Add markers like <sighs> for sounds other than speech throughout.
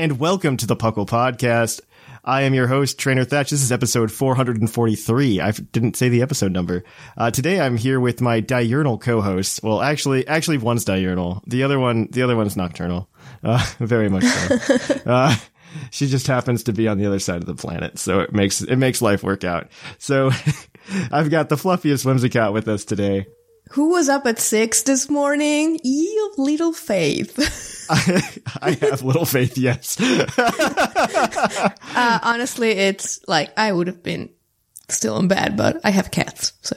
And welcome to the Puckle Podcast. I am your host, Trainer Thatch. This is episode 443. I didn't say the episode number. Uh, today I'm here with my diurnal co-host. Well, actually, actually one's diurnal. The other one, the other one's nocturnal. Uh, <laughs> very much so. <laughs> uh, she just happens to be on the other side of the planet, so it makes it makes life work out. So <laughs> I've got the fluffiest Whimsicott with us today. Who was up at six this morning? Ye of little faith. <laughs> <laughs> I have little faith, yes. <laughs> uh, honestly, it's like I would have been still in bed, but I have cats. So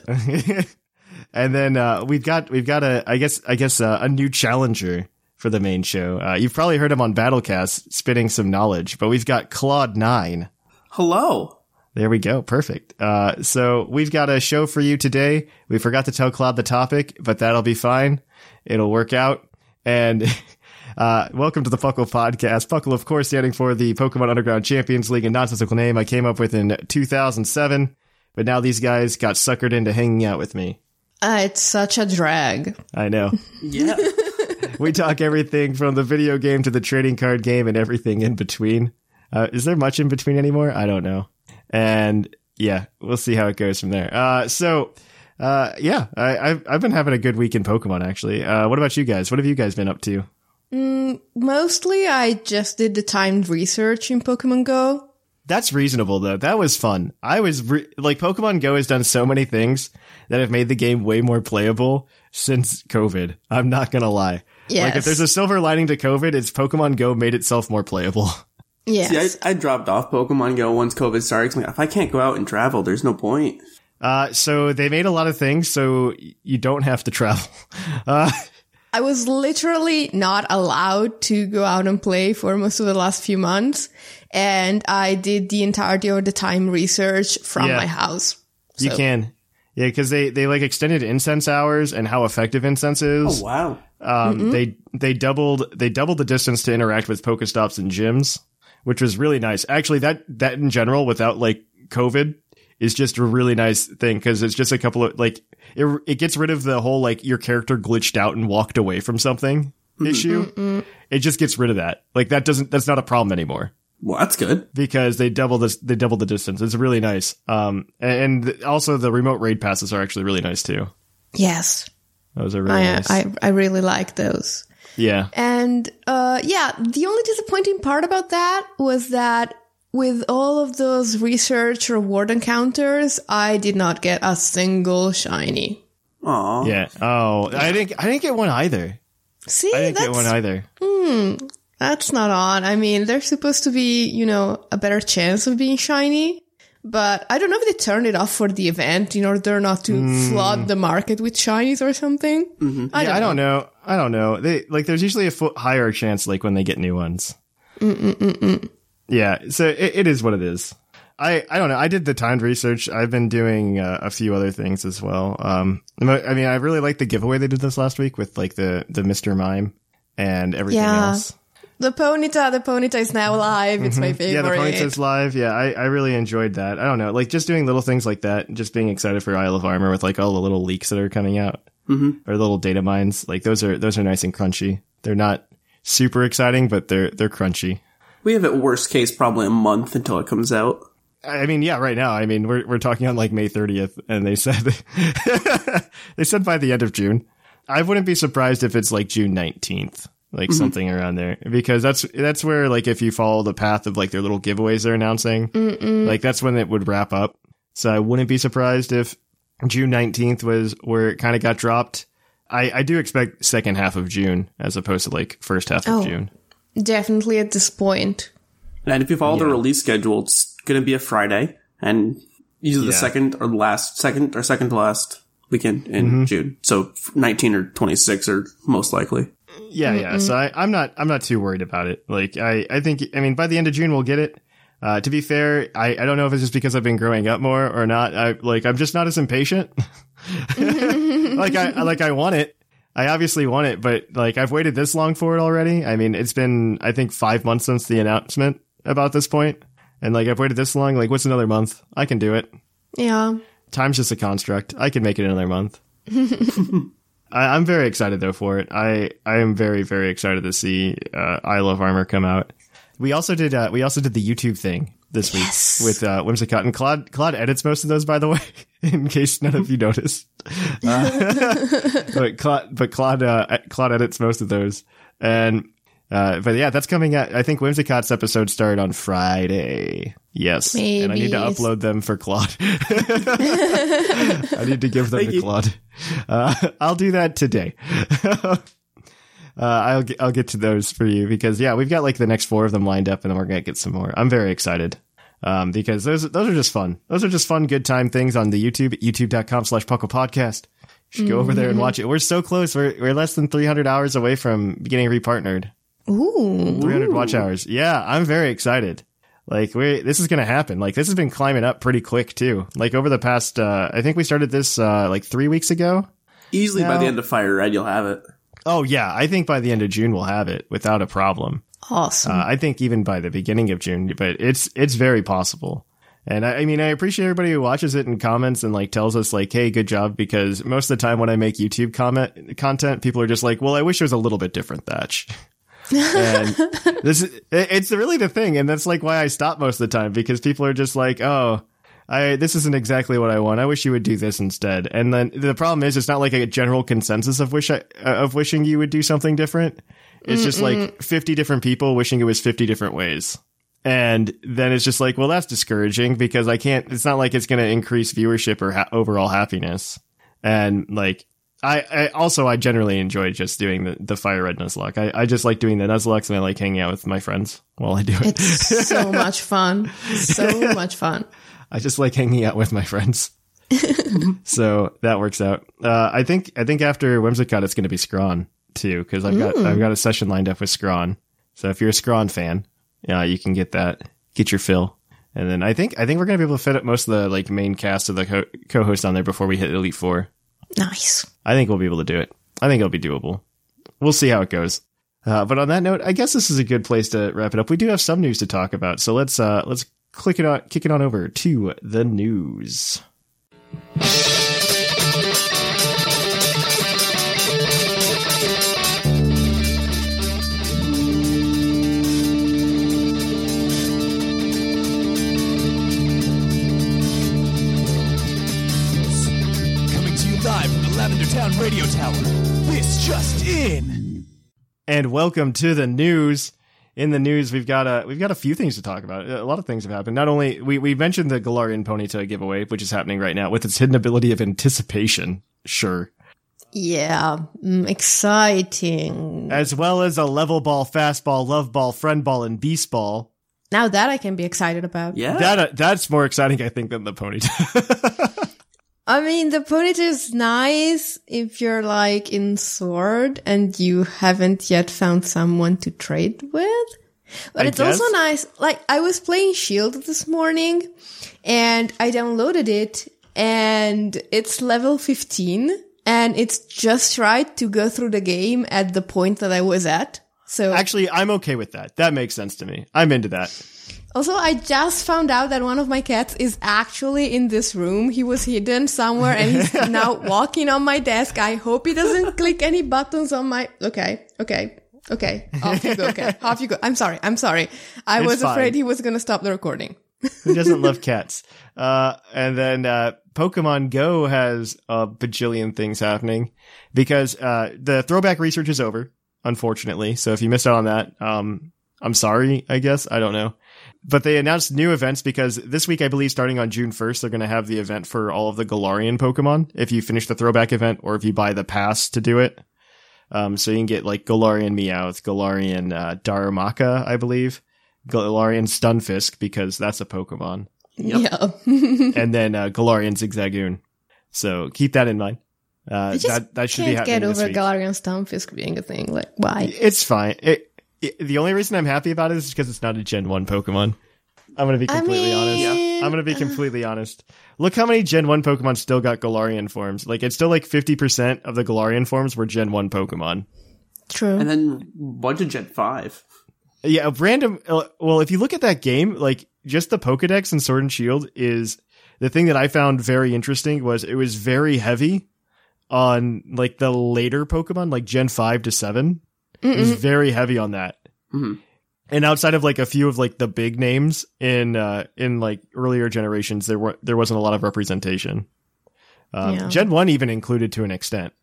and then uh, we've got we've got a I guess I guess uh, a new challenger for the main show. Uh, you've probably heard him on Battlecast spitting some knowledge, but we've got Claude Nine. Hello. There we go. Perfect. Uh, so we've got a show for you today. We forgot to tell Claude the topic, but that'll be fine. It'll work out. And <laughs> uh, welcome to the Puckle podcast. Puckle, of course, standing for the Pokemon Underground Champions League, a nonsensical name I came up with in 2007. But now these guys got suckered into hanging out with me. uh, it's such a drag. I know. Yeah. <laughs> we talk everything from the video game to the trading card game and everything in between. Uh, is there much in between anymore? I don't know. And yeah, we'll see how it goes from there. Uh, so, uh, yeah, I, I've, I've been having a good week in Pokemon actually. Uh, what about you guys? What have you guys been up to? Mostly, I just did the timed research in Pokemon Go. That's reasonable though. That was fun. I was re- like Pokemon Go has done so many things that have made the game way more playable since COVID. I'm not going to lie. Yes. Like if there's a silver lining to COVID, it's Pokemon Go made itself more playable. <laughs> Yes. See, I, I dropped off Pokemon Go once COVID started. I'm like, if I can't go out and travel, there's no point. Uh, so they made a lot of things so you don't have to travel. <laughs> Uh, I was literally not allowed to go out and play for most of the last few months. And I did the entirety of the time research from Yeah. my house. you can. Yeah, because they, they like extended incense hours and how effective incense is. Oh, wow. Um, they they doubled they doubled the distance to interact with Pokestops and gyms, which was really nice. Actually, that that in general, without like COVID, is just a really nice thing because it's just a couple of like it it gets rid of the whole like your character glitched out and walked away from something issue. It just gets rid of that. Like that doesn't that's not a problem anymore Well, that's good. because they double this they double the distance. It's really nice. Um, and and also the remote raid passes are actually really nice too. Yes. Those are really I, nice. I, I really like those. Yeah. And uh, yeah, the only disappointing part about that was that with all of those research reward encounters, I did not get a single shiny. Oh. Yeah. Oh, I didn't. I didn't get one either. See, I didn't that's, get one either. Hmm. That's not on. I mean, there's supposed to be, you know, a better chance of being shiny. But I don't know if they turned it off for the event in order not to flood the market with shinies or something. I, Hmm. yeah, don't I don't know. I don't know. They like. There's usually a foot higher chance like when they get new ones. Yeah. So it, it is what it is. I, I don't know. I did the timed research. I've been doing uh, a few other things as well. Um, I mean, I really like the giveaway they did this last week with like the the Mr. Mime and everything Yeah. else. The Ponyta, the Ponyta is now live. It's my favorite. Mm-hmm. Yeah, the Ponyta's live. Yeah, I, I really enjoyed that. I don't know, like just doing little things like that, just being excited for Isle of Armor with like all the little leaks that are coming out, mm-hmm. or little data mines. Like those are those are nice and crunchy. They're not super exciting, but they're they're crunchy. We have at worst case probably a month until it comes out. I mean, yeah, right now. I mean, we're we're talking on like May 30th, and they said <laughs> they said by the end of June. I wouldn't be surprised if it's like June 19th, like something around there, because that's that's where like if you follow the path of like their little giveaways they're announcing, like that's when it would wrap up. So I wouldn't be surprised if June 19th was where it kind of got dropped. I, I do expect second half of June as opposed to like first half of Oh. June. Definitely at this point. And if you follow the release schedule, it's going to be a Friday, and usually the second or last, second or second to last weekend in Mm-hmm. June. So 19 or 26 are most likely. Yeah, yeah. So I, I'm not I'm not too worried about it. Like I, I think I mean by the end of June we'll get it. Uh, to be fair, I, I don't know if it's just because I've been growing up more or not. I like I'm just not as impatient. <laughs> like I like I want it. I obviously want it, but like I've waited this long for it already. I mean, it's been I think five months since the announcement about this point, and like I've waited this long. Like, what's another month? I can do it. Yeah. Time's just a construct. I can make it another month. <laughs> I, I'm very excited though for it. I I am very very excited to see uh, Isle of Armor come out. We also did uh, we also did the YouTube thing this Yes. week with uh, Whimsicott and Claude. Claude edits most of those, by the <laughs> way, in case none of you noticed. <laughs> Uh, <laughs> but Claude, but Claude uh, Claude edits most of those, and uh, but yeah, that's coming out. I think Whimsicott's episode started on Friday. Yes, and I need to upload them for Claude. <laughs> I need to give them Thank to you. Claude. Uh, I'll do that today. <laughs> uh, I'll get, I'll get to those for you because yeah, we've got like the next four of them lined up, and then we're gonna get some more. I'm very excited. Um, because those those are just fun. Those are just fun, good time things on the YouTube, youtube.com slash Puckle Podcast. You should go over there and watch it. We're so close. We're we're less than 300 hours away from getting repartnered. Ooh. 300 watch hours. Yeah, I'm very excited. Like we this is going to happen. Like this has been climbing up pretty quick too. Like over the past uh I think we started this uh like 3 weeks ago. Easily by the end of Fire Red, you'll have it. Oh yeah, I think by the end of June we'll have it without a problem. Awesome. Uh, I think even by the beginning of June, but it's it's very possible. And I, I mean, I appreciate everybody who watches it and comments and like tells us like, "Hey, good job." Because most of the time when I make YouTube comment content, people are just like, "Well, I wish it was a little bit different." Thatch. <laughs> and this is, it's really the thing, and that's like why I stop most of the time because people are just like, "Oh." I this isn't exactly what I want. I wish you would do this instead. And then the problem is, it's not like a general consensus of wish I, uh, of wishing you would do something different. It's just like 50 different people wishing it was 50 different ways. And then it's just like, well, that's discouraging because I can't, it's not like it's going to increase viewership or ha- overall happiness. And like, I, I also, I generally enjoy just doing the, the fire red Nuzlocke. I, I just like doing the Nuzlockes and I like hanging out with my friends while I do it. It's so <laughs> much fun. So much fun. I just like hanging out with my friends. <laughs> so that works out. Uh, I think I think after Whimsicott, it's going to be Scrawn too, because I've got I've got a session lined up with Scrawn. So if you're a Scrawn fan, yeah, you can get that, get your fill, and then I think I think we're going to be able to fit up most of the like main cast of the co- co-host on there before we hit Elite Four. Nice. I think we'll be able to do it. I think it'll be doable. We'll see how it goes. Uh, but on that note, I guess this is a good place to wrap it up. We do have some news to talk about, so let's uh, let's click it on, kick it on over to the news. Town Radio Tower. This just in. And welcome to the news. In the news, we've got a we've got a few things to talk about. A lot of things have happened. Not only we we mentioned the Galarian Ponyta giveaway, which is happening right now with its hidden ability of anticipation. Sure. Yeah. Mm, exciting. As well as a level ball, fastball, love ball, friend ball, and beast ball. Now that I can be excited about. Yeah. That uh, that's more exciting, I think, than the Ponyta. <laughs> I mean, the Ponyta is nice if you're like in Sword and you haven't yet found someone to trade with. But I it's also nice. Like, I was playing Shield this morning and I downloaded it and it's level 15 and it's just right to go through the game at the point that I was at. So Actually, I'm okay with that. That makes sense to me. I'm into that. Also, I just found out that one of my cats is actually in this room. He was hidden somewhere and he's <laughs> now walking on my desk. I hope he doesn't click any buttons on my, okay, okay, okay. Off you go, okay. Off you go. I'm sorry. I'm sorry. I It's was fine. afraid he was going to stop the recording. Who doesn't love <laughs> cats? Uh, and then uh, Pokemon Go has a bajillion things happening because uh, the throwback research is over, unfortunately. So if you missed out on that, um, I'm sorry. I guess I don't know. But they announced new events because this week, I believe, starting on June 1st, they're going to have the event for all of the Galarian Pokemon. If you finish the throwback event or if you buy the pass to do it. Um, so you can get like Galarian Meowth, Galarian uh, Darumaka, I believe, Galarian Stunfisk because that's a Pokemon, Yeah. <laughs> and then uh, Galarian Zigzagoon. So keep that in mind. Uh, I just that that should be can't happening get this over week. Galarian Stunfisk being a thing. Like, why? It's fine. It, it- the only reason I'm happy about it is because it's not a Gen One Pokemon. I'm gonna be I completely honest. mean, I'm gonna be completely honest. Look how many Gen One Pokemon still got Galarian forms. Like it's still like 50 percent of the Galarian forms were Gen One Pokemon. True. And then bunch of Gen 5. Yeah, a random. uh, Well, if you look at that game, like just the Pokedex and Sword and Shield is the thing that I found very interesting. Was it was very heavy on like the later Pokemon, like Gen five to seven. It was very heavy on that. Mhm. And outside of like a few of like the big names in uh in like earlier generations, there were there wasn't a lot of representation. Um, Yeah. Gen one even included to an extent.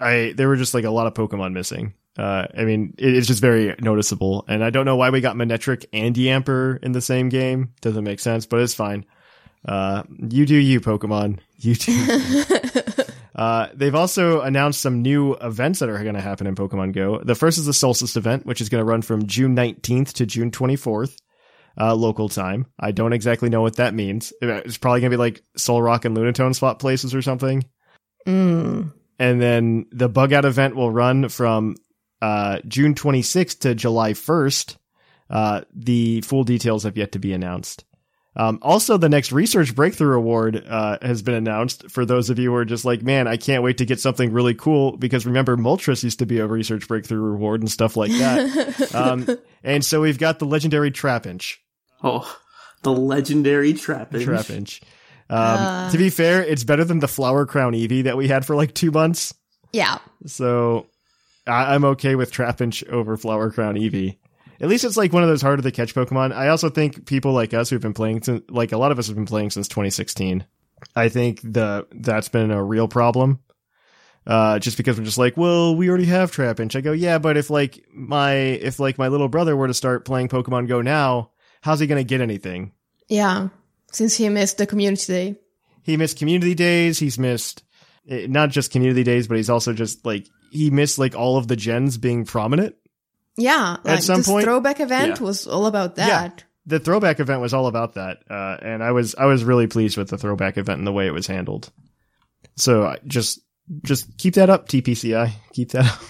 I there were just like a lot of Pokemon missing. Uh, I mean, it, it's just very noticeable, and I don't know why we got Manectric and Yamper in the same game. Doesn't make sense, but it's fine. Uh, you do you, Pokemon. You do. <laughs> <laughs> Uh, they've also announced some new events that are going to happen in Pokemon Go. The first is the Solstice event, which is going to run from June 19th to June 24th, uh, local time. I don't exactly know what that means. It's probably going to be like Solrock and Lunatone swap places or something. Mm. And then the Bug Out event will run from uh, June 26th to July 1st. Uh, the full details have yet to be announced. Um, also, the next Research Breakthrough Award uh, has been announced for those of you who are just like, man, I can't wait to get something really cool because remember, Moltres used to be a Research Breakthrough Award and stuff like that. <laughs> um, and so we've got the legendary Trapinch. Oh, the legendary Trapinch. Trapinch. Um, to be fair, it's better than the Flower Crown Eevee that we had for like two months. Yeah. So I- I'm okay with Trapinch over Flower Crown Eevee. At least it's like one of those harder to catch Pokemon. I also think people like us who've been playing, since, like a lot of us have been playing since 2016. I think the that's been a real problem. Uh, just because we're just like, well, we already have Trapinch. I go, yeah, but if like my if like my little brother were to start playing Pokemon Go now, how's he gonna get anything? Yeah. Since he missed the community day. he missed community days. He's missed eh, not just community days, but he's also just like he missed like all of the gens being prominent. Yeah. Like some this point- throwback event Yeah. was all about that. Yeah, The throwback event was all about that, uh, and I was I was really pleased with the throwback event and the way it was handled. So just just keep that up, TPCI. Keep that up.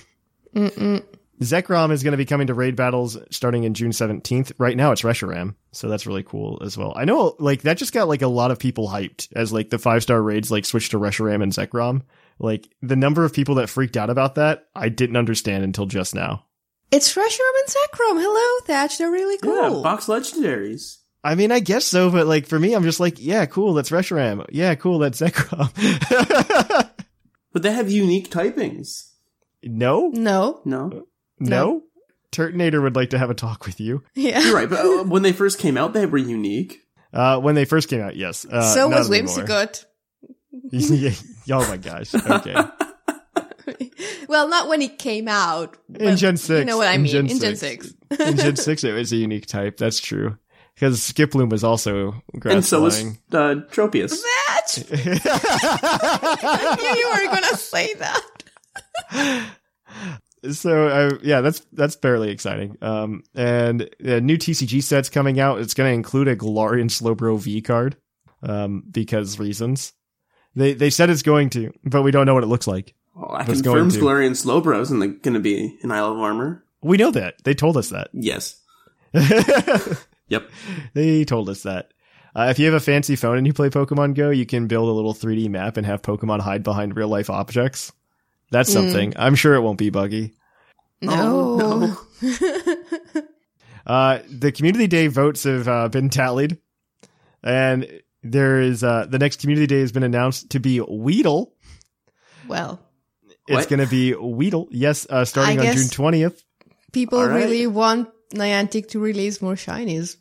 Mm-mm. Zekrom is going to be coming to raid battles starting in June 17th. Right now it's Reshiram, so that's really cool as well. I know like that just got like a lot of people hyped as like the five star raids like switched to Reshiram and Zekrom. Like the number of people that freaked out about that, I didn't understand until just now. It's Reshiram and Zekrom. Hello, Thatch. They're really cool. Yeah, cool. box legendaries. I mean, I guess so, but like for me, I'm just like, yeah, cool, that's Reshiram. Yeah, cool, that's Zekrom. <laughs> But they have unique typings. no, no. No? no. Turtonator would like to have a talk with you. Yeah. You're right, but uh, <laughs> when they first came out, they were unique. Uh, when they first came out, yes. Uh, so was anymore. Whimsicott. <laughs> Yeah. oh my gosh. Okay. <laughs> Well, not when it came out. In Gen 6. You know what I in mean. Gen in Gen 6. 6. In Gen <laughs> 6, it was a unique type. That's true. Because Skiploom was also grass and so was flying. uh, Tropius. Thatch! <laughs> I knew you were going to say that. so uh, yeah, that's that's fairly exciting. Um, and a new TCG set's coming out. It's going to include a Galarian Slowbro V card, um, because reasons. They they said it's going to, but we don't know what it looks like. Well, that was going confirms to. Galarian Slowbros and going to be in Isle of Armor. We know that they told us that. Yes. <laughs> Yep. they told us that. Uh, if you have a fancy phone and you play Pokemon Go, you can build a little 3D map and have Pokemon hide behind real life objects. That's Mm. something. I'm sure it won't be buggy. No. Oh, <laughs> Uh, the community day votes have uh, been tallied, and there is uh, the next community day has been announced to be Weedle. Well, It's going to be Weedle. Yes, uh, starting I on June twentieth. people All right. really want Niantic to release more shinies.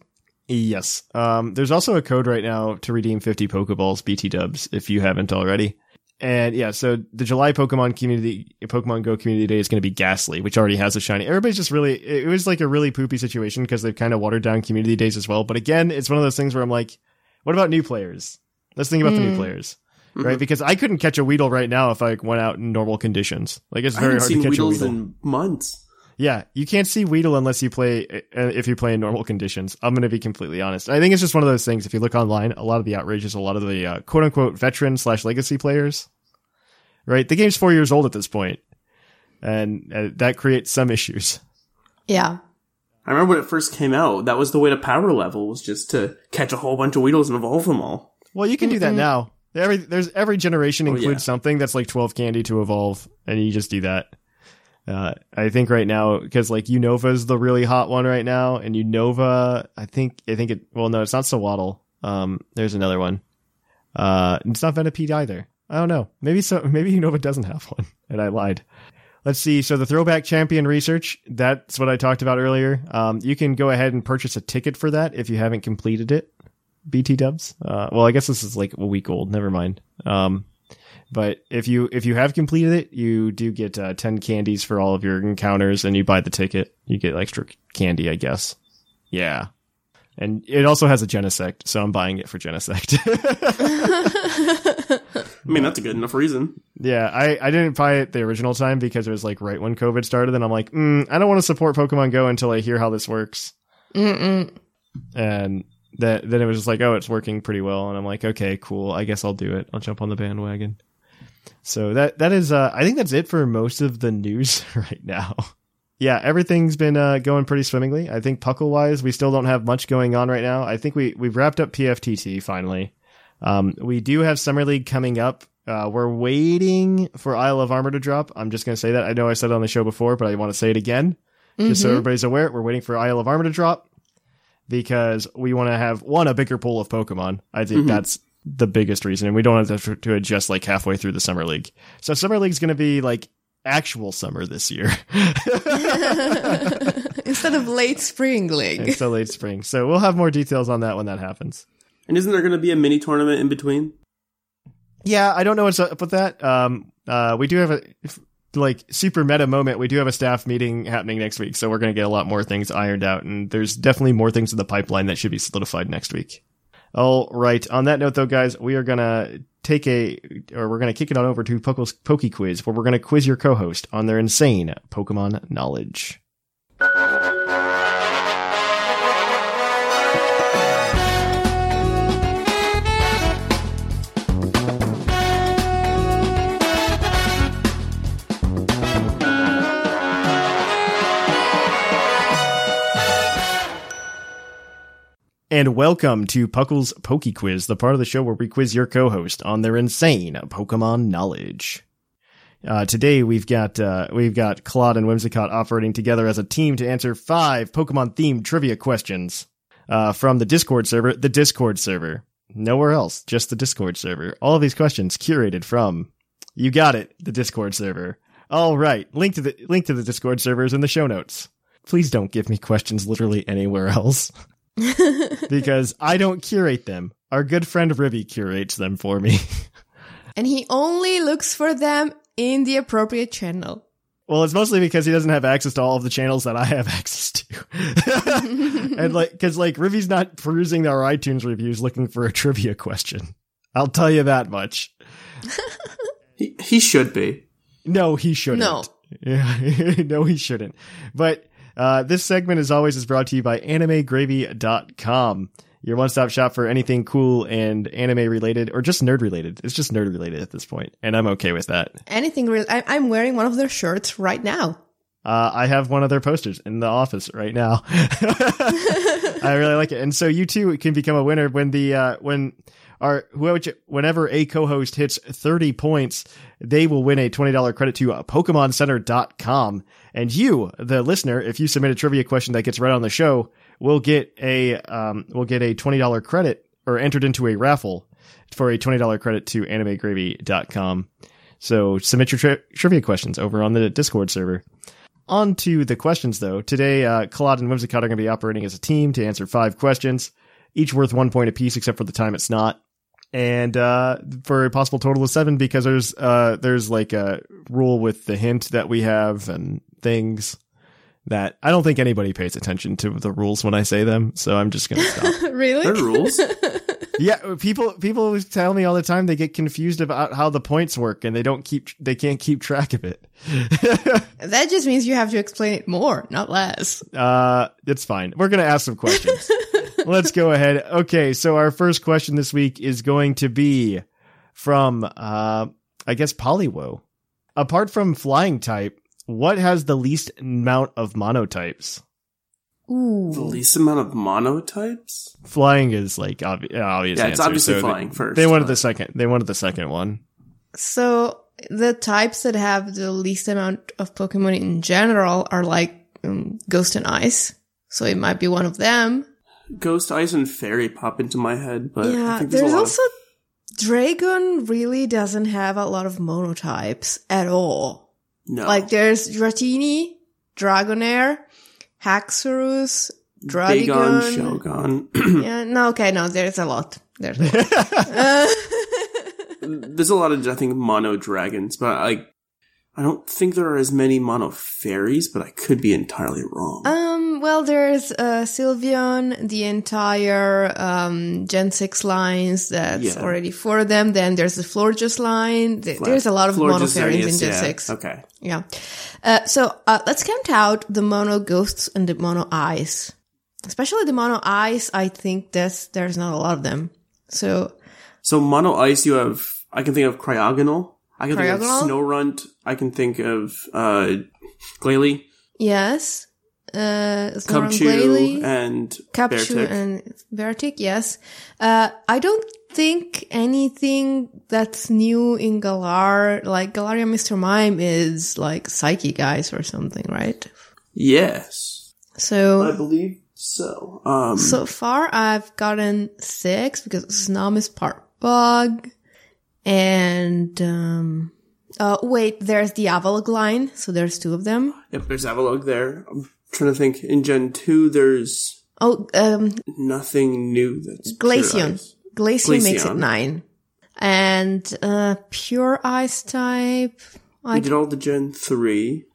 Yes. Um, there's also a code right now to redeem 50 Pokeballs BT Dubs if you haven't already. And yeah, so the July Pokemon community, Pokemon Go community day is going to be Gastly, which already has a shiny. Everybody's just really, it was like a really poopy situation because they've kind of watered down community days as well. But again, it's one of those things where I'm like, what about new players? Let's think about the new players, right? Because I couldn't catch a Weedle right now if I went out in normal conditions. Like it's very haven't hard to seen catch a Weedles Weedle. in months. Yeah, you can't see Weedle unless you play uh, if you play in normal conditions. I'm going to be completely honest. I think it's just one of those things. If you look online, a lot of the outrage is a lot of the uh, quote unquote veteran slash legacy players. Right, the game's four years old at this point, and uh, that creates some issues. Yeah. I remember when it first came out, that was the way to power level, was just to catch a whole bunch of Weedles and evolve them all. Well, you can do that now. Every there's every generation Oh, includes yeah. something that's like 12 candy to evolve, and you just do that. Uh, I think right now because like Unova is the really hot one right now, and Unova, I think I think it. Well, no, it's not Sewaddle. Um, there's another one. Uh, it's not Venipede either. I don't know. Maybe so. <laughs> Maybe Unova doesn't have one, and I lied. Let's see. So the throwback champion research, that's what I talked about earlier. Um, you can go ahead and purchase a ticket for that if you haven't completed it. BT dubs. Uh, well, I guess this is like a week old. Never mind. Um, but if you if you have completed it, you do get uh, ten candies for all of your encounters, and you buy the ticket. You get extra candy, I guess. Yeah, and it also has a Genesect, so I'm buying it for Genesect. <laughs> I mean, that's a good enough reason. yeah, I I didn't buy it the original time because it was like right when COVID started, and I'm like, mm, I don't want to support Pokemon Go until I hear how this works. Mm-mm. and that then it was just like, oh, it's working pretty well, and I'm like, okay, cool. I guess I'll do it. I'll jump on the bandwagon. So that that is, uh, I think that's it for most of the news <laughs> right now. Yeah, everything's been uh, going pretty swimmingly. I think puckle wise, we still don't have much going on right now. I think we we've wrapped up PFTT finally. Um, we do have Summer League coming up. Uh, we're waiting for Isle of Armor to drop. I'm just going to say that. I know I said it on the show before, but I want to say it again, just so everybody's aware. We're waiting for Isle of Armor to drop because we want to have one a bigger pool of Pokemon. I think that's the biggest reason, and we don't have to, to adjust like halfway through the summer league. So summer league's going to be like actual summer this year <laughs> Instead of late spring league. instead of late spring. So we'll have more details on that when that happens. And isn't there going to be a mini tournament in between? Yeah, I don't know what's up with that. Um, uh, we do have a like super meta moment. We do have a staff meeting happening next week, so we're going to get a lot more things ironed out, and there's definitely more things in the pipeline that should be solidified next week. All right. On that note, though, guys, we are gonna take a, or we're gonna kick it on over to Poke's Poke Quiz, where we're gonna quiz your co-host on their insane Pokemon knowledge. And welcome to Puckle's Poke Quiz, the part of the show where we quiz your co-host on their insane Pokemon knowledge. Uh, today we've got uh, we've got Claude and Whimsicott operating together as a team to answer five Pokemon themed trivia questions uh, from the Discord server. The Discord server, nowhere else, just the Discord server. All of these questions curated from, you got it, the Discord server. All right, link to the link to the Discord server is in the show notes. Please don't give me questions literally anywhere else <laughs> <laughs> because I don't curate them. Our good friend Ribby curates them for me. <laughs> And he only looks for them in the appropriate channel. well, it's mostly because he doesn't have access to all of the channels that I have <laughs> access to. and like, cause like Ribby's not perusing our iTunes reviews looking for a trivia question. I'll tell you that much. He, he should be. No, he shouldn't. No. Yeah, no, he shouldn't. But uh, this segment, as always, is brought to you by AnimeGravy.com, your one-stop shop for anything cool and anime related, or just nerd related. It's just nerd related at this point, and I'm okay with that. Anything real. I- I'm wearing one of their shirts right now. Uh, I have one of their posters in the office right now. <laughs> I really like it, and so you too can become a winner when the uh, when our whoever whenever a co-host hits 30 points, they will win a $20 credit to uh, PokemonCenter.com. And you, the listener, if you submit a trivia question that gets read on the show, will get a um will get a $20 credit or entered into a raffle for a $20 credit to AnimeGravy.com. So submit your tri- trivia questions over on the Discord server. On to the questions, though. Today, uh, Claude and Whimsicott are going to be operating as a team to answer five questions. each worth one point apiece, except for the time it's not. And uh, for a possible total of seven, because there's uh, there's like a rule with the hint that we have and things that I don't think anybody pays attention to the rules when I say them. So I'm just gonna stop. <laughs> really? There are rules. <laughs> yeah, people people tell me all the time they get confused about how the points work and they don't keep they can't keep track of it. <laughs> That just means you have to explain it more, not less. Uh, it's fine. We're gonna ask some questions. Let's go ahead. Okay, so our first question this week is going to be from uh, I guess Polywo. Apart from flying type, what has the least amount of monotypes? Ooh. the least amount of monotypes. Flying is like obvi- obvious. Yeah, it's answer, obviously so flying they, first, They wanted but- the second. They wanted the second one. So the types that have the least amount of Pokemon in general are like um, Ghost and Ice. So it might be one of them. Ghost, Ice and Fairy pop into my head, but I yeah, think there's, there's a lot also Dragon really doesn't have a lot of monotypes at all. no. Like there's Dratini, Dragonair, Haxorus, Druddigon. Shogun. <clears throat> Yeah, no, okay, no, there's a lot. There's a lot. <laughs> there's a lot of I think mono dragons, but I I don't think there are as many mono fairies, but I could be entirely wrong. Um, well, there's uh, Sylveon, the entire um, Gen 6 lines that's Yeah. already for them. Then there's the Florges line. Th- there's a lot of mono Florges, fairies in Gen yeah. 6. Okay. Yeah. Uh, so uh, let's count out the mono ghosts and the mono ice. Especially the mono ice, I think there's, there's not a lot of them. So, So mono ice, you have I can think of Cryogonal. I can think Cryogonal? of Snorunt. I can think of uh Glalie, yes. Uh, Cubchoo, and Capture and Beartic, yes. Uh, I don't think anything that's new in Galar, like Galarian Mr. Mime is like Psyche guys or something, right? Yes, So. I believe so. Um, so far I've gotten six because Snom is part bug. And, um, uh, wait, there's the Avalugg line. So there's two of them. yep, there's Avalugg there. Trying to think. In Gen two, there's Oh, um, nothing new that's Glaceon. ice. Glaceon makes it nine. And uh pure ice type. We I did all the Gen three.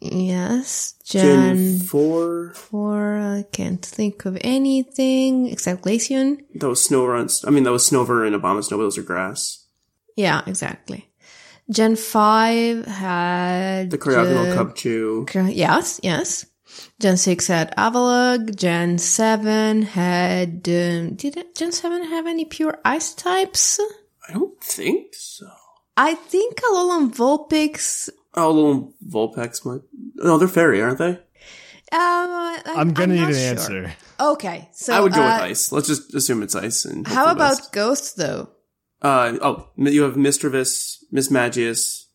yes. Gen Gen four. four. I can't think of anything except Glaceon. That was Snorunt. I mean, that was Snover and Abomasnow. Those are grass. Yeah, exactly. Gen five had The Cryogonal uh, Cubchoo. Yes, yes. Gen six had Avalugg. Gen seven had. Um, did it, Gen seven have any pure ice types? I don't think so. I think Alolan Vulpix Oh, little Vulpix might. No, they're fairy, aren't they? Um, I, I'm gonna not need an sure. answer. Okay, so I would go uh, with ice. Let's just assume it's ice. And How about best. ghosts though? Uh oh, you have Misdreavus, Miss Magius,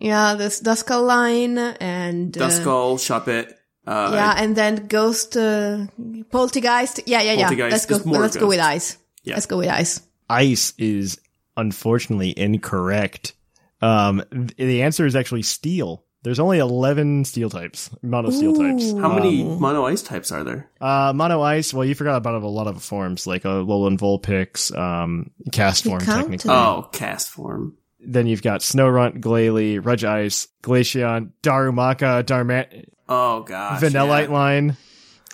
Yeah, this Duskull line and uh, Duskull, Shuppet. Uh, yeah, and then ghost uh, Poltergeist. Yeah, yeah, yeah. Let's go. Let's go with ice. Yeah. Let's go with ice. Ice is unfortunately incorrect. Um, th- the answer is actually steel. There's only 11 steel types, mono steel types. Ooh. How many Um, mono ice types are there? Uh, mono ice. Well, you forgot about a lot of forms like a Alolan Vulpix, um, cast You form counted. technically. Oh, Castform. Then you've got Snorunt, Glalie, Regice, Glaceon, Darumaka, Darman, Oh god, Vanillite yeah. line,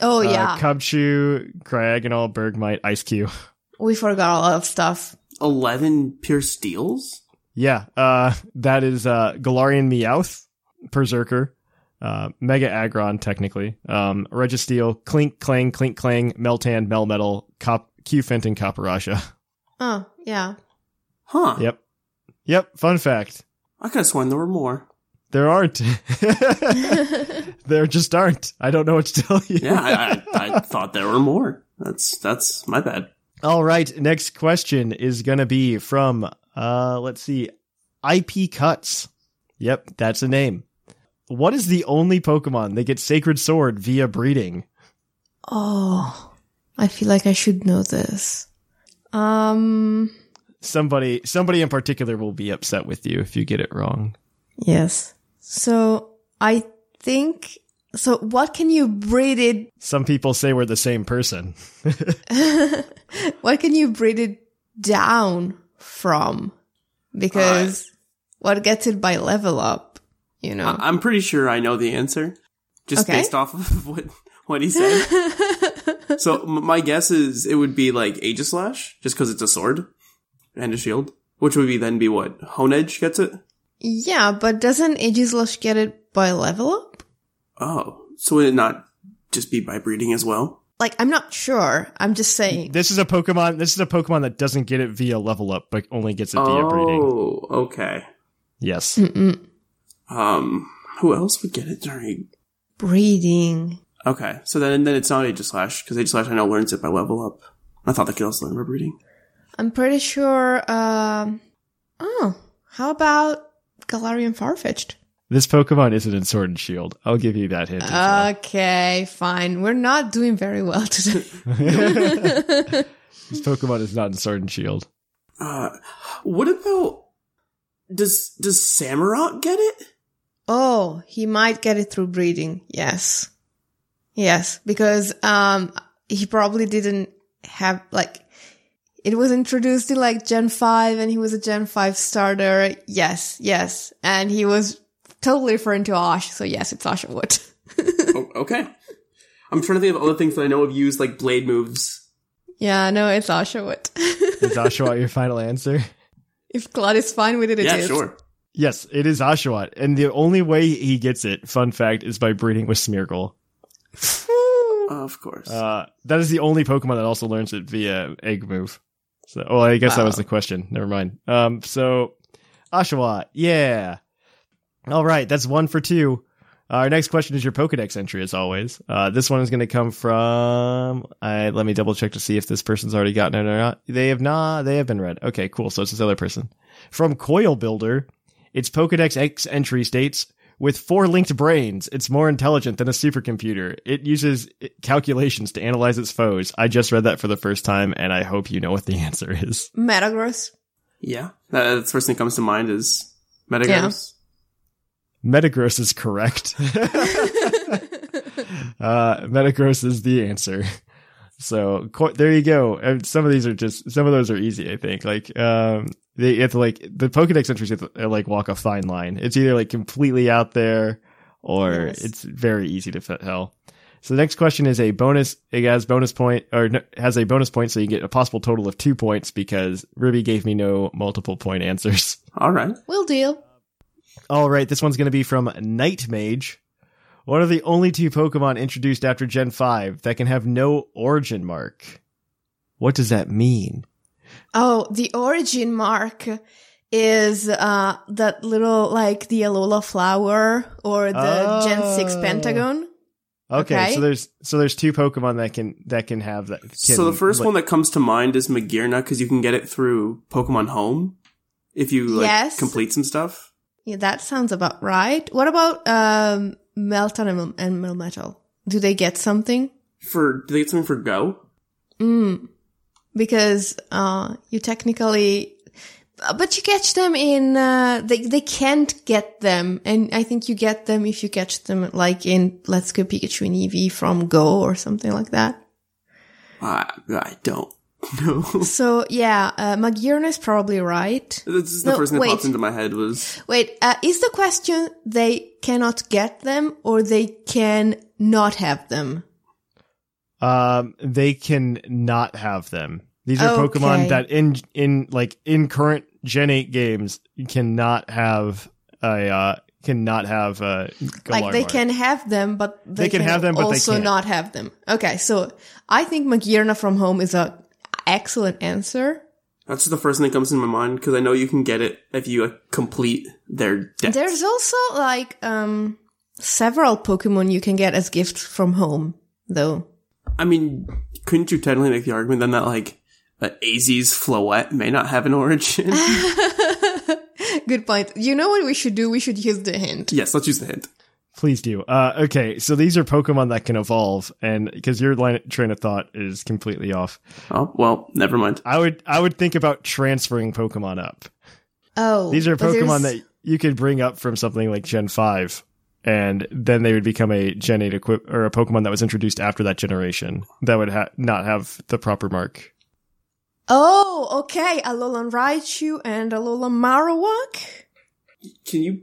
Oh uh, yeah, Cubchoo, Cryogonal, Bergmite, Ice Cube. we forgot a lot of stuff. Eleven pure steels. Yeah, uh, that is uh, Galarian Meowth, Perrserker, uh, Mega Aggron, technically, um, Registeel, Klink Klang, Klink Klang, Meltan, Melmetal, Cop, Cufant, and Copperajah. Oh yeah. Huh. Yep. Yep, fun fact. I could have sworn there were more. There aren't. <laughs> there just aren't. I don't know what to tell you. Yeah, I, I, I thought there were more. That's that's my bad. All right, next question is going to be from, uh, let's see, IP Cuts. Yep, that's a name. What is the only Pokemon that gets Sacred Sword via breeding? Oh, I feel like I should know this. Um. Somebody, somebody in particular will be upset with you if you get it wrong. Yes. So I think So what can you breed it? Some people say we're the same person. <laughs> What can you breed it down from? Because uh, what gets it by level up? You know. I- I'm pretty sure I know the answer, just Okay. based off of <laughs> what what he said. <laughs> so m- my guess is it would be like Aegislash, just because it's a sword and a shield, which would be then be what Honedge gets it. yeah, but doesn't Aegislash get it by level up? Oh, so would it not just be by breeding as well? Like, I'm not sure. I'm just saying. This is a Pokemon. This is a Pokemon that doesn't get it via level up, but only gets it via breeding. Oh, okay. Yes. Um, who else would get it during? Breeding. Okay, so then then it's not Aegislash because Aegislash I know learns it by level up. I thought they could also learn by breeding. I'm pretty sure, um, oh, how about Galarian Farfetch'd? This Pokemon isn't in Sword and Shield. I'll give you that hint. as well. Okay, fine. We're not doing very well today. <laughs> <laughs> This Pokemon is not in Sword and Shield. Uh, what about does does Samurott get it? oh, he might get it through breeding. Yes. Yes, because, um, he probably didn't have, like, it was introduced in like Gen 5 and he was a Gen 5 starter. Yes, yes. And he was totally referring to Osh. So yes, it's Oshawott. <laughs> oh, okay. I'm trying to think of other things that I know have used like blade moves. yeah, no, it's Oshawott. <laughs> Is Oshawott your final answer? if Claude is fine with it, it is. yeah, sure. Yes, it is Oshawott. And the only way he gets it, fun fact, is by breeding with Smeargle. Of course. Uh, that is the only Pokemon that also learns it via egg move. So, oh, I guess that was the question. Never mind. Um, so Oshawott, yeah. All right, that's one for two. Our next question is your Pokedex entry, as always. Uh, this one is going to come from. I let me double check to see if this person's already gotten it or not. They have not. They have been read. Okay, cool. So it's this other person from Coil Builder. Its Pokedex X entry states. With four linked brains, it's more intelligent than a supercomputer. It uses calculations to analyze its foes. I just read that for the first time, and I hope you know what the <laughs> answer is. Metagross. yeah, that, that's the first thing that comes to mind is Metagross. Metagross is correct. <laughs> <laughs> uh, Metagross is the answer. So co- there you go. And some of these are just some of those are easy. I think like um they have to like the Pokedex entries have to uh, like walk a fine line. It's either like completely out there or Yes. it's very easy to fit hell. So the next question is a bonus. It has bonus point or has a bonus point, so you get a possible total of two points because Ruby gave me no multiple point <laughs> answers. All right. we'll deal. All right, this one's going to be from Night Mage. One of the only two Pokemon introduced after Gen 5 that can have no origin mark. What does that mean? Oh, the origin mark is uh that little like the Alola flower or the Gen 6 Oh. pentagon. Okay, Okay. so there's so there's two Pokemon that can that can have that. Can, so the first like- one that comes to mind is Magearna because you can get it through Pokemon Home if you like Yes. complete some stuff. Yeah, that sounds about right. What about um Meltan and, Mel- and Melmetal? Do they get something? For do they get something for Go? Mm. Because uh you technically but you catch them in uh they they can't get them and I think you get them if you catch them like in Let's Go Pikachu and Eevee from Go or something like that. I I don't <laughs> know. So yeah, uh, Magearna is probably right. this is the No, first thing that popped into my head was Wait, uh, is the question they cannot get them or they can not have them? um they can not have them. These are Okay. Pokemon that in in like in current Gen 8 games cannot have a uh cannot have uh like they Galar can have them, but they, They can have them, but they also can't. not have them. Okay, so I think Magearna from home is a excellent answer. that's the first thing that comes into my mind because I know you can get it if you uh, complete their deck. There's also like um several Pokemon you can get as gifts from home, though. I mean, couldn't you technically make the argument then that like uh, AZ's Floette may not have an origin? <laughs> Good point. You know what we should do? We should use the hint. yes, let's use the hint. Please do. Uh, okay, so these are Pokemon that can evolve, and because your line train of thought is completely off, Oh well, never mind. I would I would think about transferring Pokemon up. Oh, These are Pokemon that you could bring up from something like Gen Five. and then they would become a Gen 8 equip or a Pokemon that was introduced after that generation that would ha- not have the proper mark. Oh, okay. Alolan Raichu and Alolan Marowak? Can you?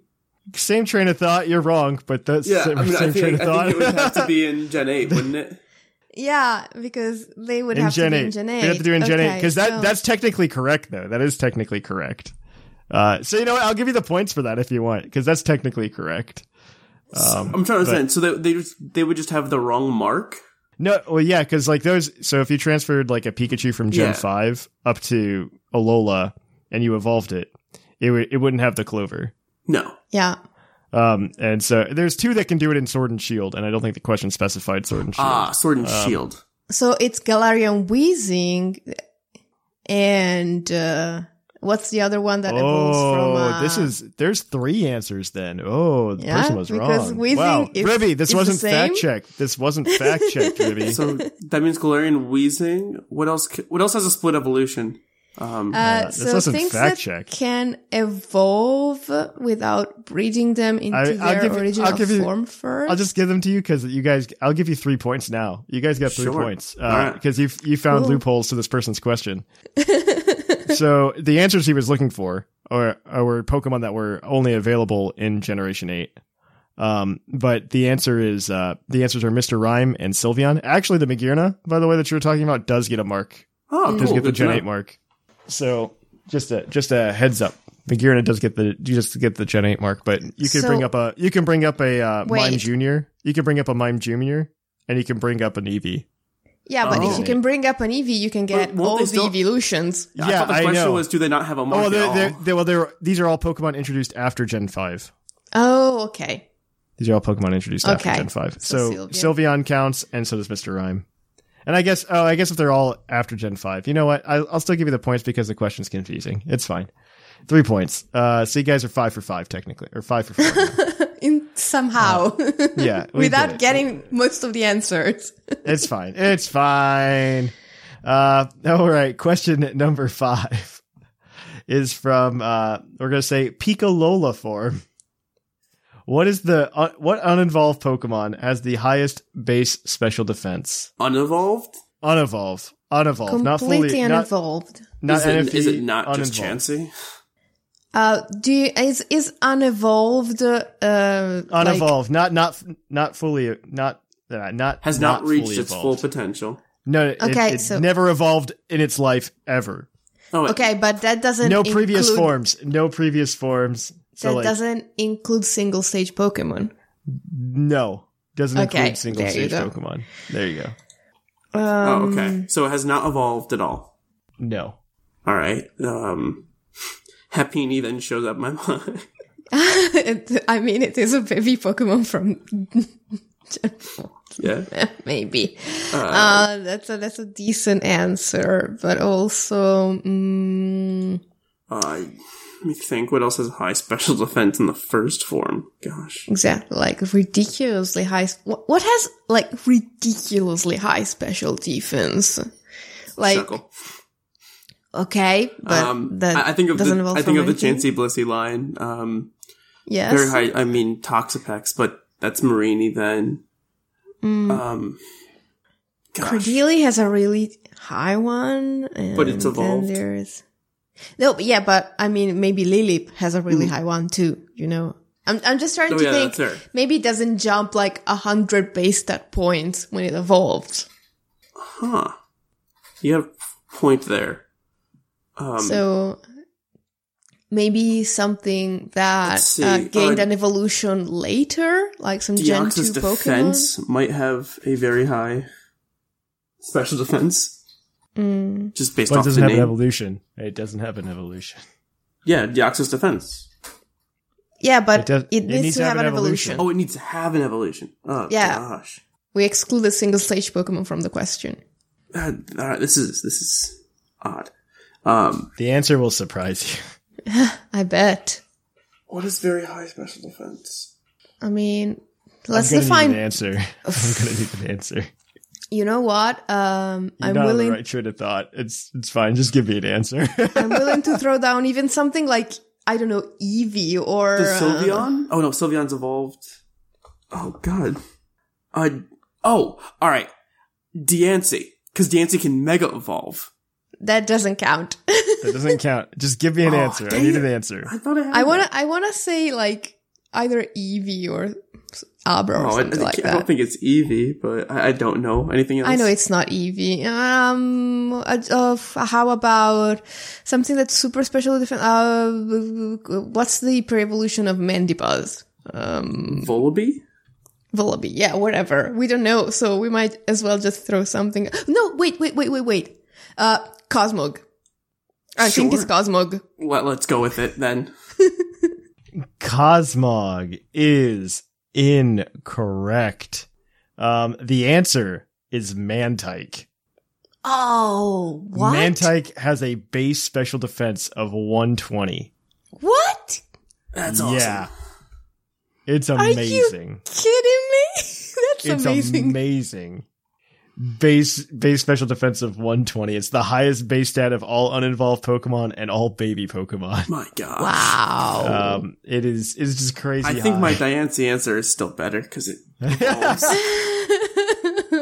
Same train of thought. You're wrong, but that's Yeah, same, I mean, I same train think, of I thought. think it would have to be in <laughs> Gen Eight, wouldn't it? Yeah, because they would in have Gen to be 8. in Gen 8. We have to do in Gen 8 Okay, because that so- that's technically correct though. That is technically correct. Uh, so you know what? I'll give you the points for that if you want because that's technically correct. Um, I'm trying to but- understand. So they they just, they would just have the wrong mark. No, well, yeah, because like those. So if you transferred like a Pikachu from Gen Yeah. Five up to Alola and you evolved it, it would it wouldn't have the Clover. No. Yeah. Um, and so there's two that can do it in Sword and Shield, and I don't think the question specified Sword and Shield. Ah, Sword and Um, Shield. So it's Galarian Weezing and uh, what's the other one that evolves oh, from? Uh, this is there's three answers then. Oh, the Yeah, person was because wrong. Weezing wow, is- Ribby, this is wasn't fact same? checked. This wasn't fact checked, Ribby. <laughs> So that means Galarian Weezing. What else? What else has a split evolution? Um, Uh, this so wasn't things fact that checked. can evolve without breeding them into I- I'll their give you- I'll original give you- form first. I'll just give them to you because you guys. I'll give you three points now. You guys got three Sure. points All right. because you you found Cool. loopholes to this person's question. <laughs> so the answers he was looking for are, are were Pokemon that were only available in Generation Eight. Um, but the answer is uh, the answers are Mr. Rime and Sylveon. Actually, the Magearna, by the way, that you were talking about, does get a mark. oh, Does cool. get the Good Gen. Eight mark. So just a just a heads up. Magearna does get the you just get the Gen Eight mark, but you can So- bring up a you can bring up a uh, Mime Wait. Junior. You can bring up a Mime Junior, and you can bring up an Eevee. yeah, but if Oh. you can bring up an Eevee, you can get won't all they the still- evolutions. I Yeah, thought the I question know. was, do they not have a Oh, mark well, at they're, all? they're, they're, well, they're, these are all Pokemon introduced after Gen Five. Oh, okay. These are all Pokemon introduced after Okay. Gen Five. So So, Sylveon. Sylveon counts, and so does Mr. Rime. And I guess, oh, I guess if they're all after Gen Five, you know what? I'll, I'll still give you the points because the question's confusing. It's fine. Three points. Uh, so you guys are five for five technically, or five for four. <laughs> In somehow, yeah, <laughs> without it. getting most of the answers. <laughs> It's fine. It's fine. Uh, all right. Question number five is from, uh, we're going to say Pika Lola form. What is the, uh, what unevolved Pokemon has the highest base special defense? Unevolved? Unevolved. Unevolved. not Completely fully, not, unevolved. not is, it, NFE, is it not just unevolved. Chansey? Uh, do you, is is unevolved? Uh, like- Unevolved. not, not, not fully, not, uh, not, Has not, reached fully its full potential. No, it, Okay, it so- never evolved in its life ever. Oh, wait. okay, but that doesn't no previous include, forms. No previous forms. So That like, doesn't include single stage Pokemon. no, doesn't Okay, include single stage. Pokemon. There you go. Oh, Um, okay. So it has not evolved at all. No. All right. Um, Happiny then shows up my <laughs> mind. it, <laughs> I mean, it is a baby Pokemon from yeah. <laughs> maybe. Uh, that's a that's a decent answer, but also, mm, Uh, let me think. What else has high special defense in the first form? Gosh. exactly like ridiculously high. What, what has like ridiculously high special defense? Like okay, but Um, that I, I think of doesn't the involve I think of the anything. Chansey Blissey line. Um, Yes. very high. I mean Toxapex, but that's Mareanie then. Mm. Um, gosh. Cradily has a really high one, and But it's evolved. There's no, but yeah, but I mean, maybe Lileep has a really high one too. You know, I'm I'm just trying. Oh, to yeah, think. Maybe it doesn't jump like a hundred base stat points when it evolves. Huh. You have a point there. Um, so maybe something that uh, gained uh, an evolution later, like some Gen two Deoxys Pokemon. defense might have a very high special defense. Mm. Just based But off the doesn't have an evolution. It doesn't have an evolution. yeah, Deoxys defense. Yeah, but It does- it, it needs, to have, an evolution. Oh, it needs to have an evolution. Oh Yeah. gosh. We excluded single stage Pokemon from the question. Uh, all right, this is this is odd. Um, The answer will surprise you. <laughs> <laughs> I bet. what is very high special defense? I mean, let's I'm define. need an answer. <laughs> I'm gonna need an answer. You know what? Um, You're I'm not on willing. the right train of thought. It's it's fine. Just give me an answer. <laughs> I'm willing to <laughs> throw down even something like I don't know Eevee or Does uh, oh no, Sylveon's evolved. Oh God. Uh. Oh. All right. Diancie, because Diancie can mega evolve. That doesn't count. That doesn't <laughs> count. Just give me an Oh, answer. I need it. an answer. I thought I had. I wanna that. I wanna say like either Eevee or Abra or Oh, I, something I like don't think it's Eevee, but I, I don't know anything else. I know it's not Eevee. Um, uh, uh, how about something that's super special? Different. Uh, what's the pre-evolution of Mandibuzz? Um, Volibee. Vullaby. Yeah, whatever. We don't know, so we might as well just throw something. No, wait, wait, wait, wait, wait. Uh, Cosmog. I think it's Cosmog. Let, let's go with it then. <laughs> Cosmog is incorrect. Um, the answer is Mantyke. Oh, what? Mantyke has a base special defense of 120. what? That's awesome. Yeah. It's amazing. Are you amazing. Kidding me? <laughs> That's It's amazing. amazing. Base base special defense of 120. It's the highest base stat of all unevolved Pokemon and all baby Pokemon. My God. wow. Um, it is it's just crazy. I think my. Diancie answer is still better because it <laughs> evolves. <laughs>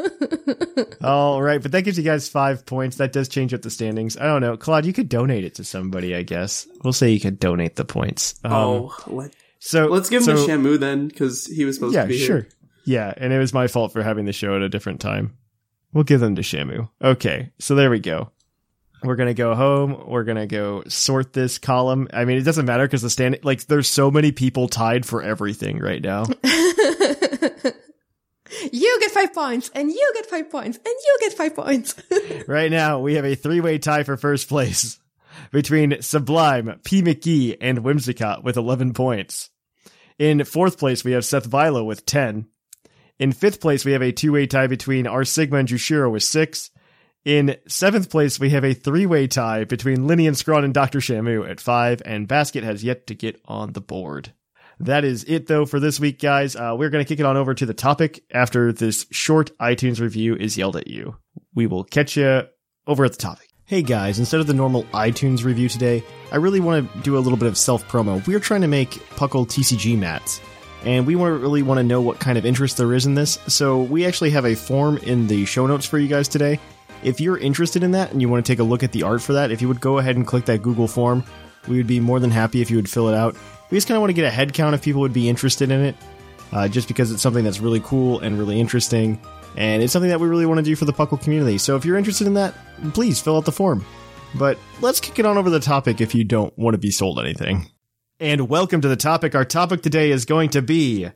All right, but that gives you guys five points. That does change up the standings. I don't know, Claude. You could donate it to somebody. I guess we'll say you could donate the points. Um, oh, let, so let's give him so, to Shamu then because he was supposed Yeah, to be sure. here. Yeah, and it was my fault for having the show at a different time. We'll give them to Shamu. Okay, so there we go. We're gonna go home. We're gonna go sort this column. I mean, it doesn't matter because the stand like there's so many people tied for everything right now. <laughs> you get five points, and you get five points, and you get five points. <laughs> right now, we have a three-way tie for first place between Sublime, P. McGee, and Whimsicott with 11 points. In fourth place, we have Seth Vilo with 10. In fifth place, we have a two-way tie between R. Sigma and Jushiro with 6. In seventh place, we have a three-way tie between Linny and Scrawn and Dr. Shamu at 5, and Basket has yet to get on the board. That is it, though, for this week, guys. Uh, we're going to kick it on over to the topic after this short iTunes review is yelled at you. We will catch you over at the topic. Hey guys, instead of the normal iTunes review today, I really want to do a little bit of self promo. We're trying to make Puckle TCG mats, and we really want to know what kind of interest there is in this. So we actually have a form in the show notes for you guys today. If you're interested in that and you want to take a look at the art for that, if you would go ahead and click that Google form, we would be more than happy if you would fill it out. We just kind of want to get a head count if people would be interested in it, uh, just because it's something that's really cool and really interesting, and it's something that we really want to do for the Puckle community. So if you're interested in that, please fill out the form. But let's kick it on over the topic if you don't want to be sold anything. And welcome to the topic. Our topic today is going to be,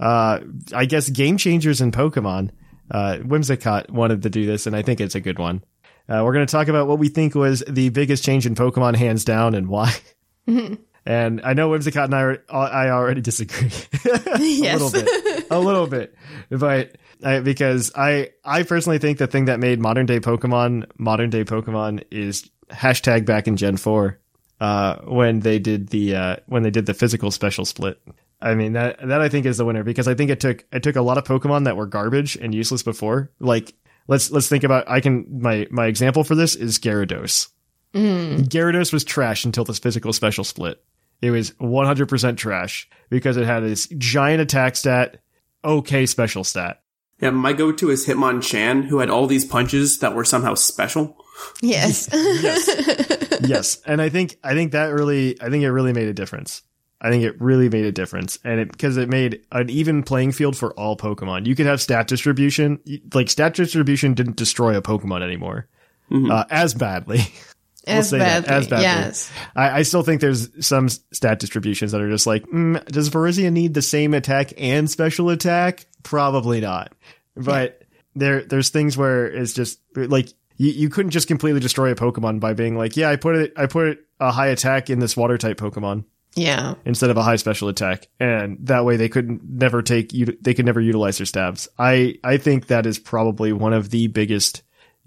uh, I guess, game changers in Pokemon. Uh, Whimsicott wanted to do this, and I think it's a good one. Uh, we're going to talk about what we think was the biggest change in Pokemon, hands down, and why. <laughs> And I know Whimsicott and I, are, I already disagree. <laughs> a Yes. little bit, a little bit, but I, because I, I personally think the thing that made modern day Pokemon modern day Pokemon is hashtag back in Gen four, uh, when they did the, uh, when they did the physical special split. I mean that that I think is the winner because I think it took it took a lot of Pokemon that were garbage and useless before. Like let's let's think about I can my my example for this is Gyarados. Gyarados was trash until this physical special split. It was 100% trash because it had this giant attack stat, okay special stat. Yeah, my go-to is Hitmonchan, who had all these punches that were somehow special. Yes. yes, <laughs> <laughs> and I think I think that really I think it really made a difference. I think it really made a difference, and it because it made an even playing field for all Pokemon. You could have stat distribution, like stat distribution didn't destroy a Pokemon anymore uh, as badly. <laughs> We'll as that, badly. as badly. Yes. I, I still think there's some stat distributions that are just like, mm, does Virizion need the same attack and special attack? Probably not. But there, there's things where it's just like you, you couldn't just completely destroy a Pokemon by being like, yeah, I put it, I put a high attack in this water type Pokemon Yeah. instead of a high special attack, and that way they could never take you, they could never utilize their stabs. I, I think that is probably one of the biggest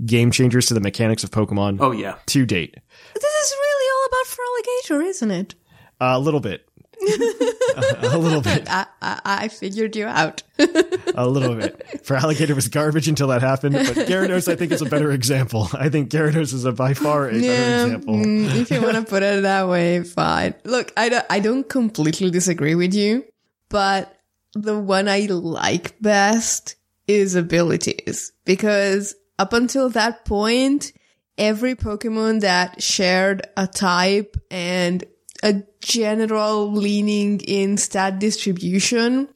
game changers to the mechanics of Pokemon Oh yeah, to date. This is really all about Feraligatr, isn't it? a little bit. A little <laughs> bit. I, I, I figured you out. A little bit. Feraligatr was garbage until that happened, but Gyarados I think is a better example. I think Gyarados is a by far a better example. mm, if you want to put it that way, fine. Look, I don't, I don't completely disagree with you, but the one I like best is abilities because up until that point, every Pokemon that shared a type and a general leaning in stat distribution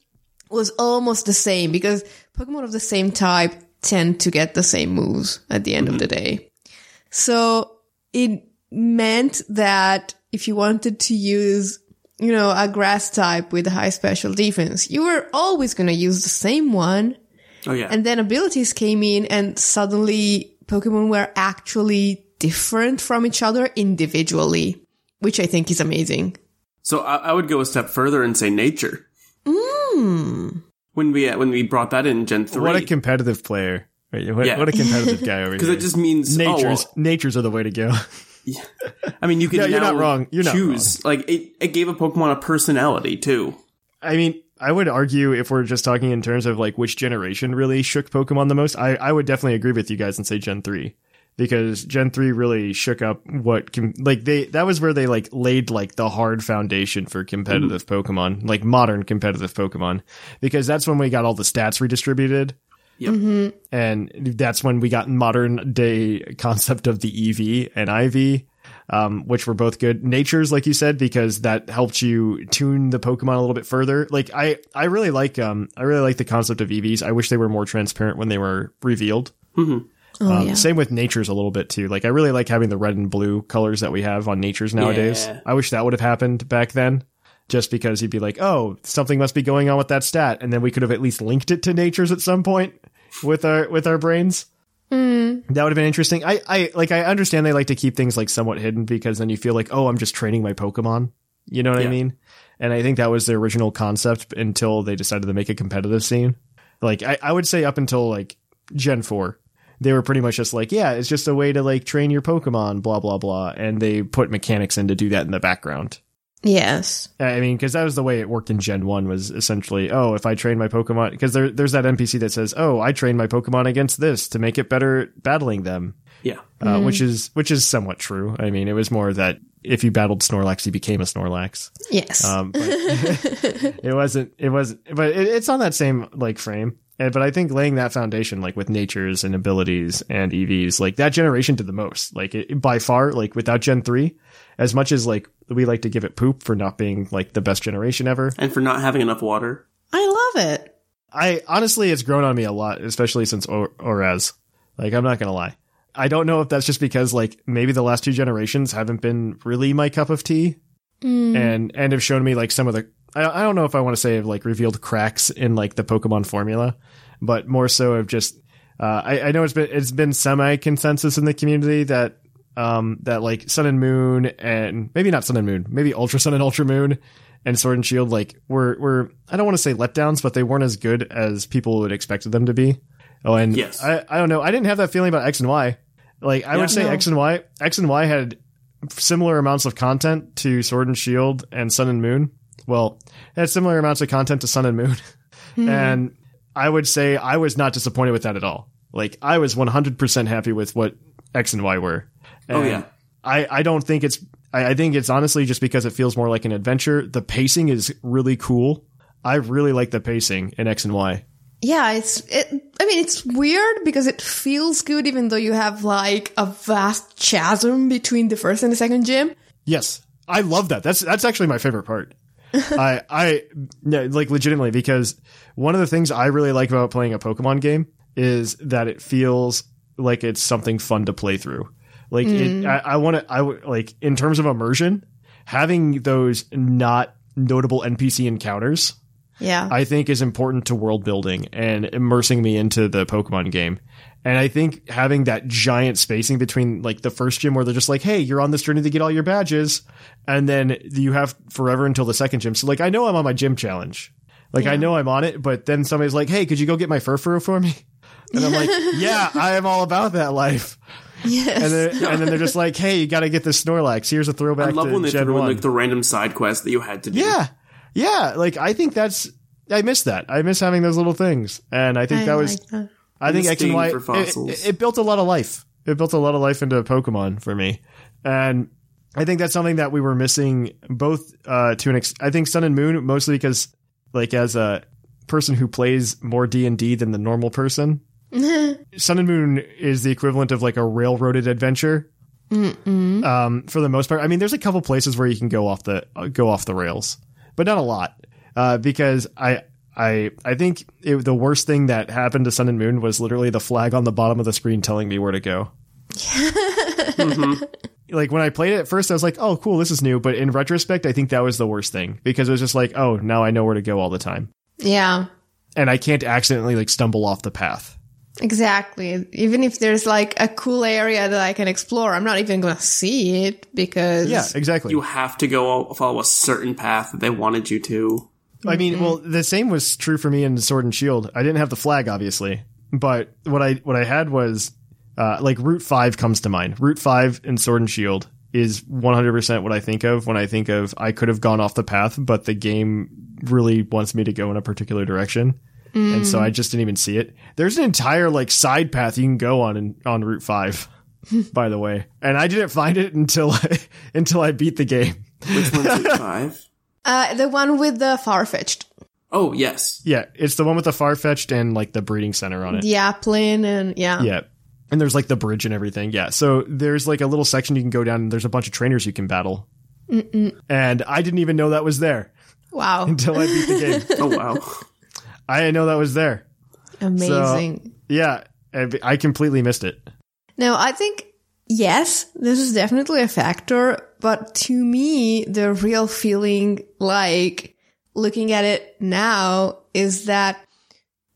was almost the same because Pokemon of the same type tend to get the same moves at the end of mm-hmm. the day. So it meant that if you wanted to use, you know, a grass type with a high special defense, you were always going to use the same one. Oh yeah. And then abilities came in and suddenly Pokemon were actually different from each other individually, which I think is amazing. so I, I would go a step further and say nature. Mm. When we when we brought that in Gen three, What a competitive player. Wait, What, Yeah. what a competitive guy over <laughs> here. because it just means natures. Oh, well, natures are the way to go. <laughs> I mean, you can Yeah, you're not wrong. You're not choose. Like it, it gave a Pokemon a personality too. I mean, I would argue if we're just talking in terms of like which generation really shook Pokemon the most, I, I would definitely agree with you guys and say Gen 3. Because Gen 3 really shook up what can, like they, that was where they like laid like the hard foundation for competitive Pokemon, like modern competitive Pokemon. Because that's when we got all the stats redistributed. Yep. And that's when we got modern day concept of the EV and IV. Um, which were both good natures, like you said, because that helped you tune the Pokemon a little bit further. Like I, I really like, um, I really like the concept of EVs. I wish they were more transparent when they were revealed. Oh, Um, yeah. Same with natures a little bit too. Like I really like having the red and blue colors that we have on natures nowadays. Yeah. I wish that would have happened back then. Just because you'd be like, oh, something must be going on with that stat, and then we could have at least linked it to natures at some point with our with our brains. That would have been interesting. I, I like I understand they like to keep things like somewhat hidden because then you feel like, oh, I'm just training my Pokemon. You know what I mean? And I think that was the original concept until they decided to make a competitive scene. Like I, I would say up until like Gen 4, they were pretty much just like, yeah, it's just a way to like train your Pokemon, blah blah blah. And they put mechanics in to do that in the background. Yes. I mean, because that was the way it worked in Gen One. Was essentially, oh, if I train my Pokemon, because there, there's that NPC that says, oh, I train my Pokemon against this to make it better battling them, Yeah. uh, which is which is somewhat true. I mean, it was more that if you battled Snorlax, you became a Snorlax. Yes. Um, but <laughs> it wasn't. It wasn't. But it, it's on that same like frame. And, but I think laying that foundation, like with natures and abilities and EVs, like that generation did the most. Like it, by far, like without Gen three, as much as like we like to give it poop for not being like the best generation ever, And for not having enough water. I love it. I honestly, it's grown on me a lot, especially since or- ORAS. Like, I'm not gonna lie. I don't know if that's just because like maybe the last two generations haven't been really my cup of tea, and and have shown me like some of the. I, I don't know if I want to say have like revealed cracks in like the Pokemon formula, but more so of just. Uh, I, I know it's been it's been semi consensus in the community that um that like Sun and Moon and maybe not Sun and Moon, maybe Ultra Sun and Ultra Moon and Sword and Shield like were were I don't want to say letdowns, but they weren't as good as people would expected them to be. Oh, and Yes. I I don't know. I didn't have that feeling about X and Y. Like I Yeah. would say No. X and Y X and Y had similar amounts of content to Sword and Shield and Sun and Moon. Well, it had similar amounts of content to Sun and Moon. <laughs> Hmm. and I would say I was not disappointed with that at all. Like I was 100% happy with what X and Y were. Oh, yeah. I, I don't think it's I, I think it's honestly just because it feels more like an adventure. The pacing is really cool. I really like the pacing in X and Y. Yeah, it's it I mean it's weird because it feels good even though you have like a vast chasm between the first and the second gym. Yes, I love that. That's that's actually my favorite part. <laughs> I I no, like legitimately because one of the things I really like about playing a Pokemon game is that it feels like it's something fun to play through. Like it, mm. I, I want to I like in terms of immersion, having those not notable NPC encounters Yeah. I think is important to world building and immersing me into the Pokemon game. And I think having that giant spacing between like the first gym where they're just like, Hey, you're on this journey to get all your badges. And then you have forever until the second gym. So like, I know I'm on my gym challenge. Like I know I'm on it, but then somebody's like, Hey, could you go get my Furfrou for me? And I'm like, <laughs> yeah, I am all about that life. yes. And then, and then they're just like, Hey, you got to get this Snorlax. Here's a throwback I love to when they Gen threw in like the random side quest that you had to do. Yeah. Yeah. Like, I think that's, I miss that. I miss having those little things. And I think I that was, like that. I think And X and Y, it, it, it built a lot of life. It built a lot of life into Pokemon for me. And I think that's something that we were missing both, uh, to an ex- I think Sun and Moon, mostly because, like, as a, person who plays more D and D than the normal person. <laughs> Sun and Moon is the equivalent of like a railroaded adventure. Um, for the most part, I mean, there's a couple places where you can go off the uh, go off the rails, but not a lot. Uh, because I I I think it, the worst thing that happened to Sun and Moon was literally the flag on the bottom of the screen telling me where to go. Yeah. <laughs> Like when I played it at first, I was like, "Oh, cool, this is new." But in retrospect, I think that was the worst thing because it was just like, "Oh, now I know where to go all the time." Yeah. and I can't accidentally like stumble off the path. Exactly. Even if there's like a cool area that I can explore, I'm not even going to see it because Yeah, exactly. You have to go follow a certain path that they wanted you to. I mean, well, the same was true for me in Sword and Shield. I didn't have the flag, obviously, but what I what I had was uh, like Route Five comes to mind. Route Five in Sword and Shield is 100 percent what I think of when I think of I could have gone off the path, but the game really wants me to go in a particular direction. And so I just didn't even see it. There's an entire like side path you can go on in, on Route Five, <laughs> by the way, and I didn't find it until I, <laughs> until I beat the game. Which one's Route <laughs> 5? uh, the one with the Farfetch'd, Oh, yes. Yeah, it's the one with the Farfetch'd and like the breeding center on it. the airplane, and yeah. Yeah. And there's like the bridge and everything. Yeah. So there's like a little section you can go down and there's a bunch of trainers you can battle. And I didn't even know that was there Wow. until I beat the game. Oh, wow. I didn't know that was there. Amazing. Yeah. I completely missed it. Now, I think, yes, this is definitely a factor, but to me, the real feeling, like, looking at it now, is that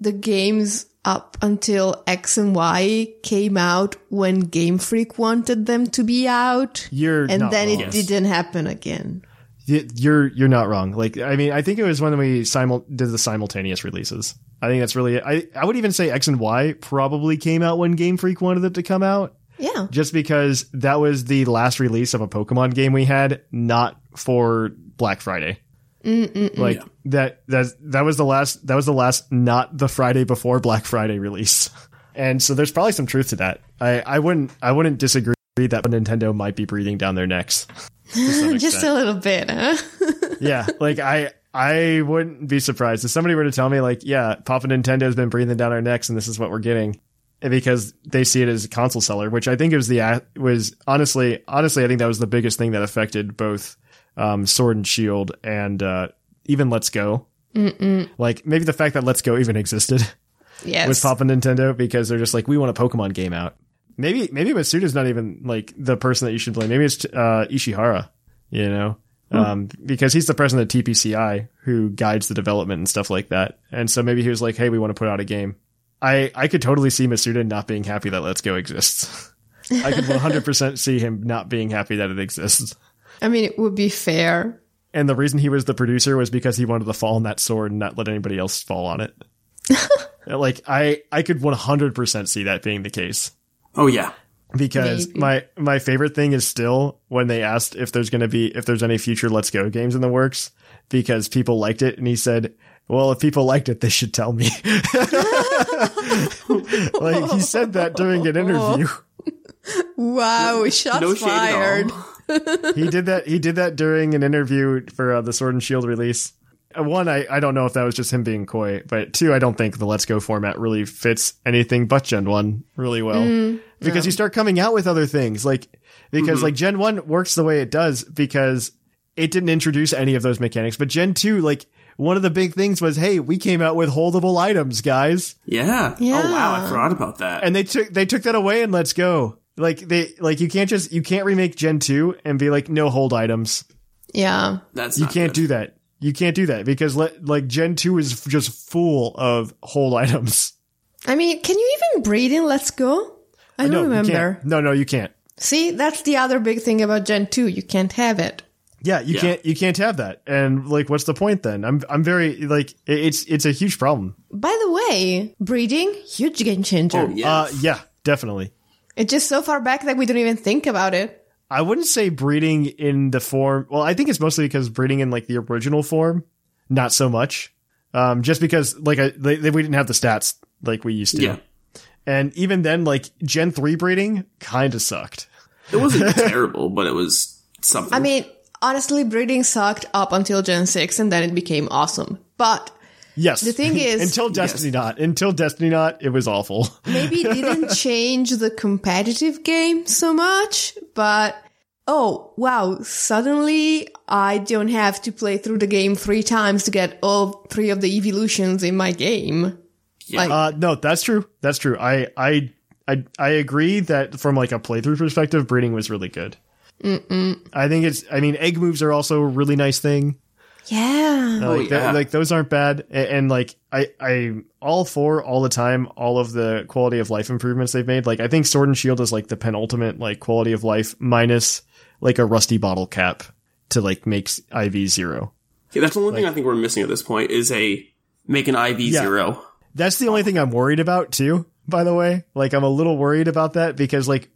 the games up until X and Y came out when Game Freak wanted them to be out. You're and then it didn't happen again. Y- You're you're not wrong. Like I mean, I think it was when we simul- did the simultaneous releases. I think that's really. I I would even say X and Y probably came out when Game Freak wanted it to come out. Yeah. just because that was the last release of a Pokemon game we had, not for Black Friday. Like that that that was the last that was the last not the Friday before Black Friday release. <laughs> And so there's probably some truth to that. I, I wouldn't I wouldn't disagree that Nintendo might be breathing down their necks. <laughs> <laughs> Just a little bit, huh? <laughs> yeah, like I I wouldn't be surprised if somebody were to tell me like, yeah, Papa Nintendo's been breathing down our necks and this is what we're getting. Because they see it as a console seller, which I think was the was honestly honestly I think that was the biggest thing that affected both um, Sword and Shield and uh, even Let's Go. Mm-mm. Like maybe the fact that Let's Go even existed Yes. with Papa Nintendo because they're just like we want a Pokemon game out. Maybe maybe Masuda's not even like the person that you should blame. Maybe it's uh, Ishihara, you know, um, because he's the president of TPCI who guides the development and stuff like that. And so maybe he was like, "Hey, we want to put out a game." I I could totally see Masuda not being happy that Let's Go exists. <laughs> I could 100% see him not being happy that it exists. I mean, it would be fair. And the reason he was the producer was because he wanted to fall on that sword and not let anybody else fall on it. <laughs> like I I could 100% see that being the case. Oh, yeah. because Maybe. my my favorite thing is still when they asked if there's going to be if there's any future Let's Go games in the works because people liked it and he said, "Well, if people liked it, they should tell me." <laughs> like he said that during an interview. <laughs> Wow, shots No fired. <laughs> he did that he did that during an interview for uh, the Sword and Shield release. Uh, One, I, I don't know if that was just him being coy, but two, I don't think the Let's Go format really fits anything but Gen 1 really well. because you start coming out with other things, like, because like Gen 1 works the way it does because it didn't introduce any of those mechanics, but Gen 2, like, one of the big things was, hey, we came out with holdable items, guys. Yeah. Yeah. Oh, wow. I forgot about that. And they took, they took that away and Let's Go. Like, they, like, you can't just, you can't remake Gen 2 and be like, no hold items. Yeah. That's You not can't good. do that. You can't do that because le- like Gen 2 is just full of whole <laughs> items. I mean, can you even breed in Let's Go? I don't no, remember. No, no, you can't. See, that's the other big thing about Gen 2. You can't have it. Yeah, you Yeah. can't you can't have that. And like what's the point then? I'm I'm very like it's it's a huge problem. By the way, breeding, huge game changer. Oh, yeah. Uh yeah, definitely. It's just so far back that we don't even think about it. I wouldn't say breeding in the form. Well, I think it's mostly because breeding in like the original form, not so much. Um, just because like I, they, they, we didn't have the stats like we used to. yeah. And even then, like Gen three breeding kind of sucked. It wasn't <laughs> terrible, but it was something. I mean, honestly, breeding sucked up until Gen 6 and then it became awesome. But Yes. The thing <laughs> is- until Destiny Knot, until Destiny Knot, it was awful. <laughs> maybe it didn't change the competitive game so much, but oh wow, suddenly I don't have to play through the game three times to get all three of the evolutions in my game. Yeah. Like, Uh, no, that's true. That's true. I, I, I, I agree that from like a playthrough perspective, breeding was really good. Mm-mm. I think it's. I mean, egg moves are also a really nice thing. Yeah. Uh, like, th- yeah. like those aren't bad. And, and like I, I all for all the time, all of the quality of life improvements they've made. Like I think Sword and Shield is like the penultimate like quality of life minus like a rusty bottle cap to like makes IV zero. Yeah, that's the only thing I think we're missing at this point is a make an IV Yeah. zero. That's the only thing I'm worried about too, by the way. Like I'm a little worried about that because like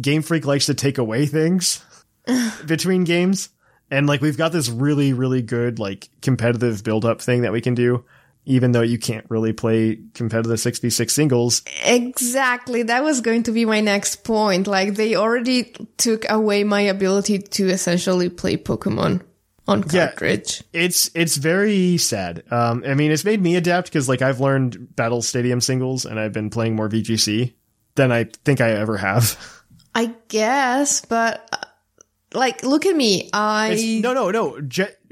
Game Freak likes to take away things <sighs> between games. And like we've got this really, really good like competitive build up thing that we can do, even though you can't really play competitive 6v6 singles. Exactly. That was going to be my next point. Like they already took away my ability to essentially play Pokemon on cartridge. Yeah. It's it's very sad. Um I mean it's made me adapt because like I've learned Battle Stadium singles and I've been playing more VGC than I think I ever have. I guess, but uh, like, look at me. I It's- no, no, no.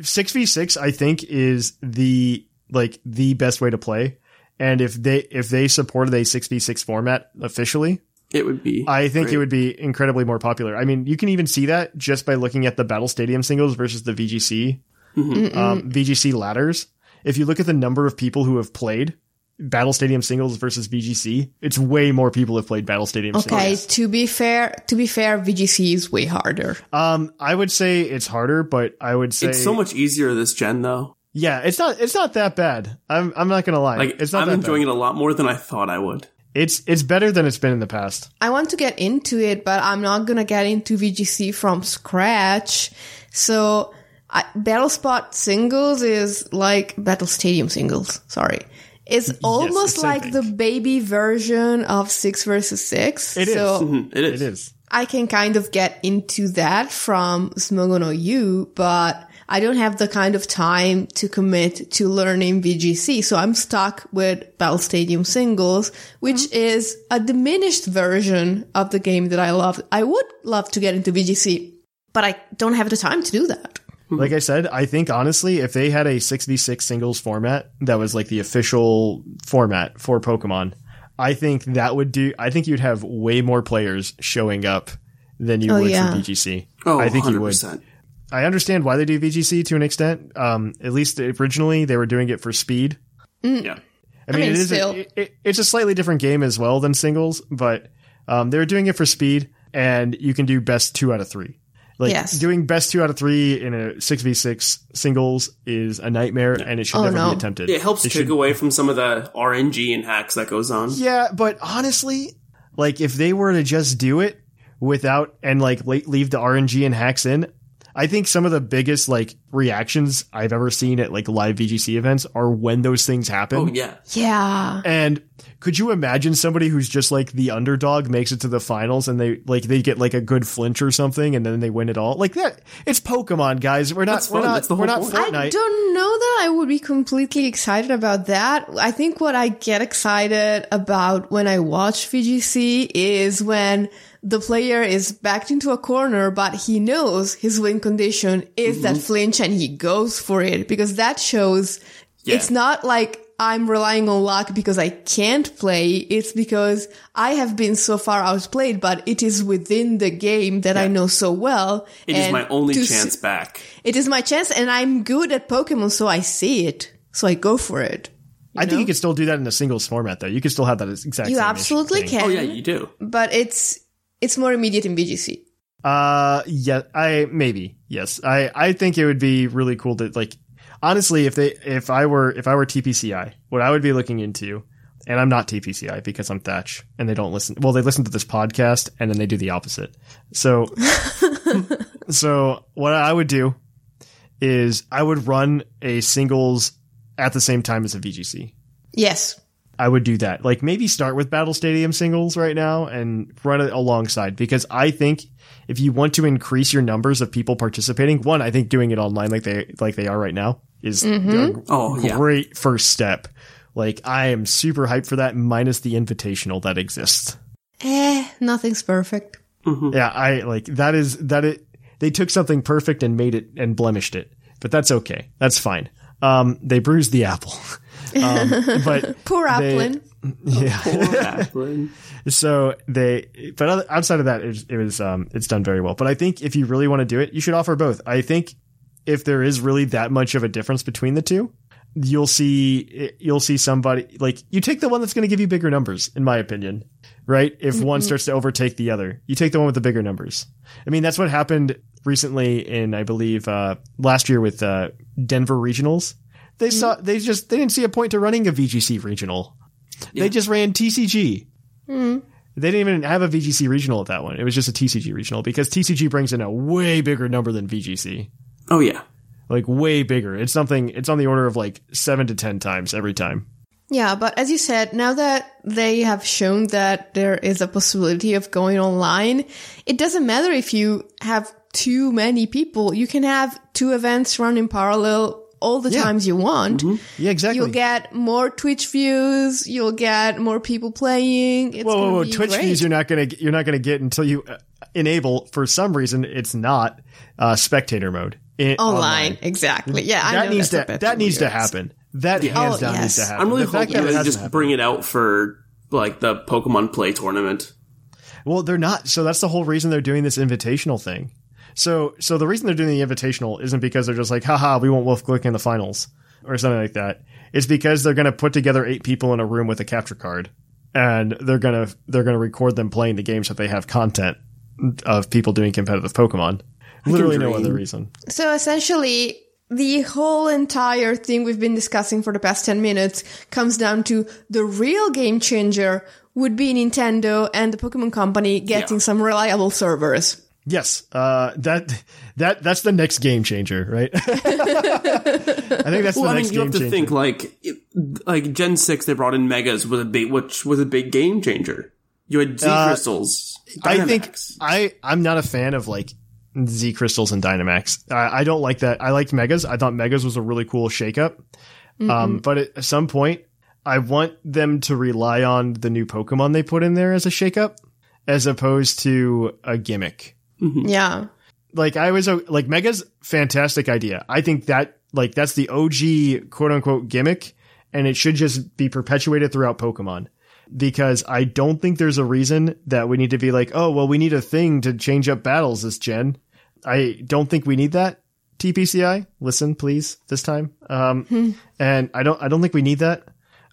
Six v six, I think, is the like the best way to play. And if they if they supported a six v six format officially, It would be. I think great. it would be incredibly more popular. I mean, you can even see that just by looking at the Battle Stadium singles versus the VGC um, VGC ladders. If you look at the number of people who have played Battle Stadium singles versus VGC, it's way more people have played Battle Stadium okay. singles. To be fair, to be fair, VGC is way harder. Um, I would say it's harder, but I would say It's so much easier this gen though. Yeah, it's not it's not that bad. I'm I'm not gonna lie. Like it's not I'm that enjoying bad. it a lot more than I thought I would. It's it's better than it's been in the past. I want to get into it, but I'm not gonna get into VGC from scratch. So, I, Battle Spot singles is like Battle Stadium singles. Sorry. It's almost it's like the baby version of six versus six. It is. so Mhm, It is. It is. I can kind of get into that from Smogon OU, but I don't have the kind of time to commit to learning VGC. So I'm stuck with Battle Stadium singles, which is a diminished version of the game that I love. I would love to get into VGC, but I don't have the time to do that. Like I said, I think honestly, if they had a six v six singles format that was like the official format for Pokemon, I think that would do. I think you'd have way more players showing up than you Oh, would yeah. for VGC. Oh, I think you would. 100%. I understand why they do VGC to an extent. Um, at least originally they were doing it for speed. Yeah. I mean, mean, it is still. a, it, it's a slightly different game as well than singles, but um, they're doing it for speed, and you can do best two out of three. Like Yes. doing best two out of three in a six v six singles is a nightmare, and it should Oh, never no. be attempted. It helps It take should- away from some of the RNG and hacks that goes on. Yeah, but honestly, like if they were to just do it without and like leave the RNG and hacks in, I think some of the biggest like reactions I've ever seen at like live VGC events are when those things happen. Oh yeah. Yeah. And could you imagine somebody who's just like the underdog makes it to the finals and they like they get like a good flinch or something and then they win it all? Like that it's Pokemon, guys. We're not we're not we're not point. Fortnite. I don't know that I would be completely excited about that. I think what I get excited about when I watch VGC is when the player is backed into a corner, but he knows his win condition is that mm-hmm. flinch and he goes for it because that shows Yeah. it's not like I'm relying on luck because I can't play. It's because I have been so far outplayed, but it is within the game that I know so well. It is and my only chance s- back. it is my chance, and I'm good at Pokemon, so I see it, so I go for it. I think you can still do that in a singles format though. You can still have that exact You same absolutely thing. can. Oh yeah, you do. but it's it's more immediate in VGC. Uh, yeah, I maybe yes. I I think it would be really cool to like. Honestly, if they if I were if I were TPCI, what I would be looking into, and I'm not TPCI because I'm Thatch, and they don't listen. Well, they listen to this podcast, and then they do the opposite. So, <laughs> so what I would do is I would run a singles at the same time as a VGC. Yes, I would do that. Like maybe start with Battle Stadium singles right now and run it alongside because I think if you want to increase your numbers of people participating, one, I think doing it online like they like they are right now is a Oh, yeah. great first step. Like I am super hyped for that minus the invitational that exists. Eh, nothing's perfect. Yeah, I like that is that it they took something perfect and made it and blemished it. But that's okay. That's fine. Um they bruised the apple. <laughs> um <laughs> but Poor They- Applin. <laughs> yeah. Poor Applin. <laughs> So they, but outside of that, it was, it was, um, it's done very well. But I think if you really want to do it, you should offer both. I think if there is really that much of a difference between the two, you'll see, you'll see somebody like you take the one that's going to give you bigger numbers, in my opinion, right? If one starts to overtake the other, you take the one with the bigger numbers. I mean, that's what happened recently in, I believe, uh, last year with, uh, Denver regionals. They saw, they just, they didn't see a point to running a VGC regional. They just ran TCG. Hmm. They didn't even have a VGC regional at that one. It was just a TCG regional because TCG brings in a way bigger number than VGC. Oh yeah. Like way bigger. It's something, it's on the order of like seven to 10 times every time. Yeah, but as you said, now that they have shown that there is a possibility of going online, it doesn't matter if you have too many people. You can have two events run in parallel all the Yeah. times you want. Yeah, exactly. You'll get more Twitch views. You'll get more people playing. It's whoa, whoa, whoa. be Twitch great. views you're not going to, you're not going to get until you uh, enable, for some reason, it's not, uh, spectator mode. in- online. Exactly. Yeah, I That know needs that's a to, bit that needs to happen. That hands Oh, down yes. needs to happen. I'm really The hoping that they just happened- bring it out for like the Pokemon Play tournament. Well, they're not. So that's the whole reason they're doing this invitational thing. So, so the reason they're doing the invitational isn't because they're just like, haha, we want Wolfe Glick in the finals or something like that. It's because they're going to put together eight people in a room with a capture card and they're going to, they're going to record them playing the games that they have content of people doing competitive Pokemon. Literally no other reason. So essentially, the whole entire thing we've been discussing for the past 10 minutes comes down to the real game changer would be Nintendo and the Pokemon Company getting Yeah. some reliable servers. Yes, uh, that that that's the next game changer, right? <laughs> I think that's Well, the I next mean, you game have to changer. think like like Gen six. They brought in Megas was a big, which was a big game changer. You had Z crystals. I think I I'm not a fan of like Z crystals and Dynamax. I, I don't like that. I liked Megas. I thought Megas was a really cool shakeup. Um, but at some point, I want them to rely on the new Pokemon they put in there as a shakeup, as opposed to a gimmick. Yeah. Like I was like Mega's fantastic idea. I think that like that's the OG quote unquote gimmick, and it should just be perpetuated throughout Pokemon. Because I don't think there's a reason that we need to be like, oh well, we need a thing to change up battles this gen. I don't think we need that. TPCI, listen please this time. Um, <laughs> and I don't I don't think we need that.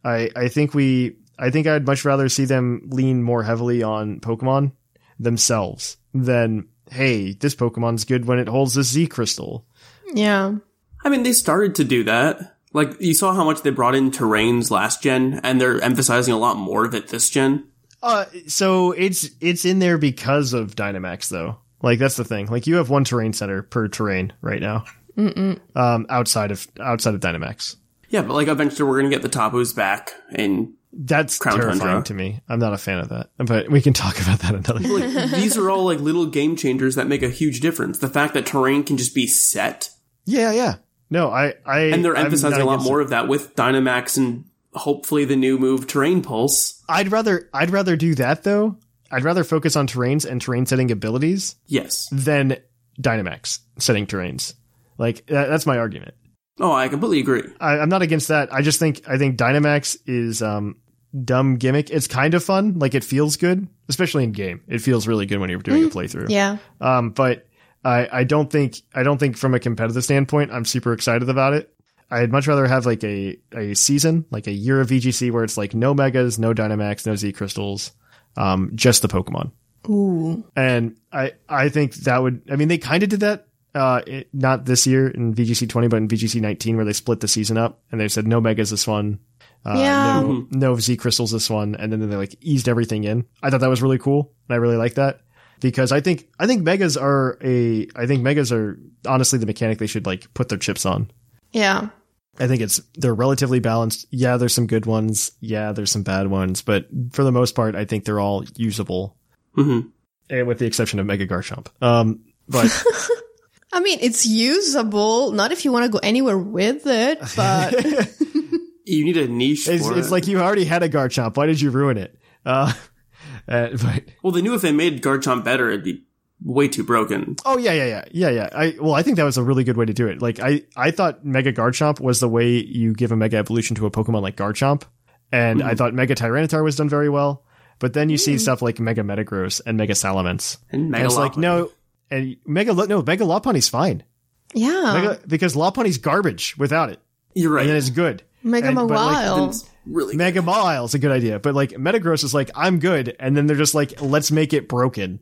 I I think we I think I'd much rather see them lean more heavily on Pokemon themselves than hey, this Pokemon's good when it holds this Z crystal. Yeah. I mean, they started to do that. Like you saw how much they brought in terrains last gen, and they're emphasizing a lot more of it this gen. Uh, so it's it's in there because of Dynamax though. Like that's the thing. Like you have one terrain center per terrain right now. Um, outside of outside of Dynamax, Yeah, but like eventually we're gonna get the Tapu's back, and that's Crown terrifying Tundra. to me. I'm not a fan of that, but we can talk about that another. like <laughs> these are all like little game changers that make a huge difference. The fact that terrain can just be set, yeah, yeah. No, I, I, and they're I'm emphasizing a lot more it. of that with Dynamax and hopefully the new move Terrain Pulse. I'd rather, I'd rather do that though. I'd rather focus on terrains and terrain setting abilities Yes. than Dynamax setting terrains. Like that, that's my argument. Oh, I completely agree. I, I'm not against that. I just think I think Dynamax is um dumb gimmick. It's kind of fun. Like it feels good, especially in game. It feels really good when you're doing a playthrough. Yeah. Um, but I I don't think I don't think from a competitive standpoint I'm super excited about it. I'd much rather have like a a season, like a year of VGC where it's like no megas, no Dynamax, no Z crystals, um, just the Pokemon. Ooh. And I, I think that would, I mean, they kind of did that, uh, it, not this year in VGC 20, but in VGC 19, where they split the season up and they said no megas this one. Uh, Yeah. no, no Z crystals this one. And then they like eased everything in. I thought that was really cool. And I really like that because I think, I think megas are a, I think megas are honestly the mechanic they should like put their chips on. Yeah. I think it's they're relatively balanced. Yeah, there's some good ones. Yeah, there's some bad ones, but for the most part, I think they're all usable, hmm and with the exception of Mega Garchomp. Um, but <laughs> I mean, it's usable. Not if you want to go anywhere with it, but <laughs> You need a niche it's, for it's it. like you already had a Garchomp. Why did you ruin it? Uh, <laughs> uh, but well, they knew if they made Garchomp better, it'd be way too broken. Oh yeah, yeah, yeah, yeah, yeah. I well, I think that was a really good way to do it. Like I, I thought Mega Garchomp was the way you give a Mega Evolution to a Pokemon like Garchomp, and I thought Mega Tyranitar was done very well. But then you see stuff like Mega Metagross and Mega Salamence, And and Mega it's like no, and Mega Lo- no Mega Lopunny's fine, yeah. Mega, because Lopunny's garbage without it, You're right. and then it's good. Mega and- but, like, Mawile. It's really Mega Mawile's a good idea, but like Metagross is like I'm good, and then they're just like let's make it broken.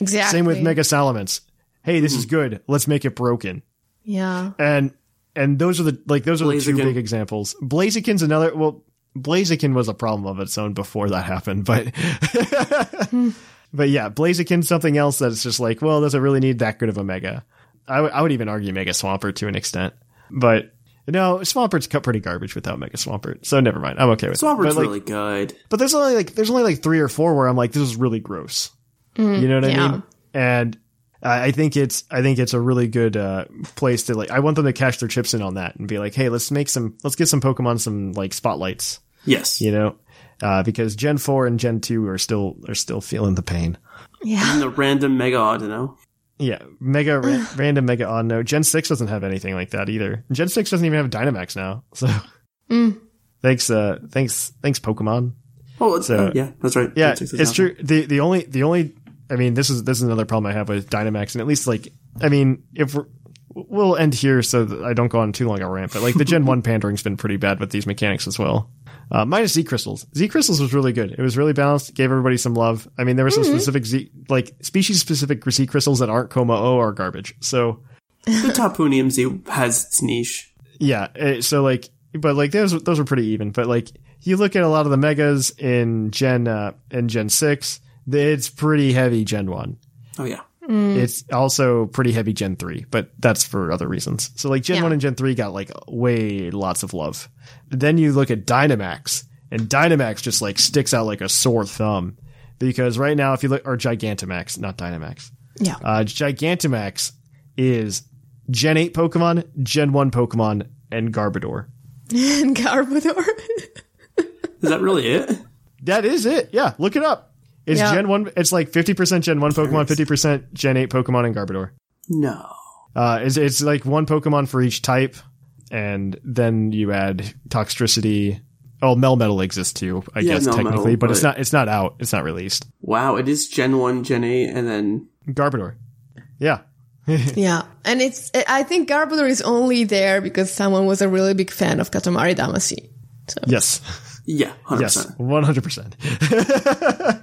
exactly. Same with Mega Salamence. Hey, this is hmm. good. Let's make it broken. Yeah. and and those are the like those are the two big examples. Blaziken's another. Well, Blaziken was a problem of its own before that happened, but hmm. <laughs> but yeah, Blaziken's something else that's just like, well, does it really need that good of a mega? I, w- I would even argue Mega Swampert to an extent, but no, Swampert's cut pretty garbage without Mega Swampert, so never mind. I'm okay with Swampert's. But, like, really good. but there's only like there's only like three or four where I'm like, this is really gross. you know what I mean? And I I think it's I think it's a really good uh, place to like. I want them to cash their chips in on that and be like, hey, let's make some, let's get some Pokemon some like spotlights. Yes. You know, uh, because Gen four and Gen two are still are still feeling the pain. Yeah. And the random Mega Audino. Yeah, Mega <sighs> ra- random Mega Audino. Gen six doesn't have anything like that either. Gen six doesn't even have Dynamax now. So thanks, uh, thanks, thanks, Pokemon. Oh, it's, So- uh, yeah, that's right. Yeah, That's- it's true. The the only the only I mean this is this is another problem I have with Dynamax, and at least like I mean if we're, we'll end here so that I don't go on too long a rant, but like the Gen <laughs> One pandering's been pretty bad with these mechanics as well. Uh, minus Z crystals. Z crystals was really good. It was really balanced. Gave everybody some love. I mean, there were some specific Z like species specific Z crystals that aren't Kommo-o are garbage. So The Tapunium Z has its niche. yeah, eh, so like, but like those those were pretty even. But like, you look at a lot of the megas in Gen uh, in Gen six, it's pretty heavy Gen one. Oh, yeah. It's also pretty heavy Gen 3, but that's for other reasons. So like Gen Yeah. 1 and Gen 3 got like way lots of love. Then you look at Dynamax, and Dynamax just like sticks out like a sore thumb. Because right now, if you look, or Gigantamax, not Dynamax. Yeah. Uh, Gigantamax is Gen 8 Pokemon, Gen 1 Pokemon, and Garbodor. <laughs> and Garbodor. <laughs> Is that really it? That is it. Yeah, look it up. It's Yeah. Gen 1, it's like 50% Gen 1 Pokemon, 50% Gen 8 Pokemon, and Garbodor. No. Uh, it's, it's like one Pokemon for each type, and then you add Toxtricity. Oh, Melmetal exists too, I Yeah, guess Melmetal, technically, but, it's not. It's not out. It's not released. Wow, it is Gen 1, Gen 8, and then. Garbodor. Yeah, <laughs> yeah. And it's, I think Garbodor is only there because someone was a really big fan of Katamari Damacy. So, yes, Yeah, 100%. yes, one hundred percent. <laughs>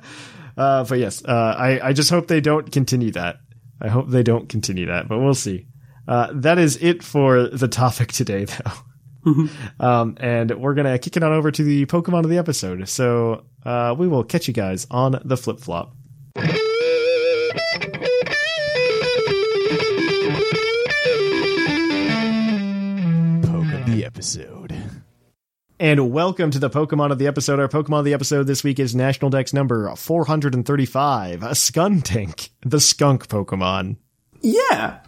Uh, But yes, uh, I I just hope they don't continue that. I hope they don't continue that, but we'll see. Uh, that is it for the topic today, <laughs> though. um, and we're gonna kick it on over to the Pokemon of the episode. So uh, we will catch you guys on the flip flop. Poke of the episode. And welcome to the Pokemon of the episode. Our Pokemon of the episode this week is National Dex number 435, a Skuntank, the skunk Pokemon. Yeah.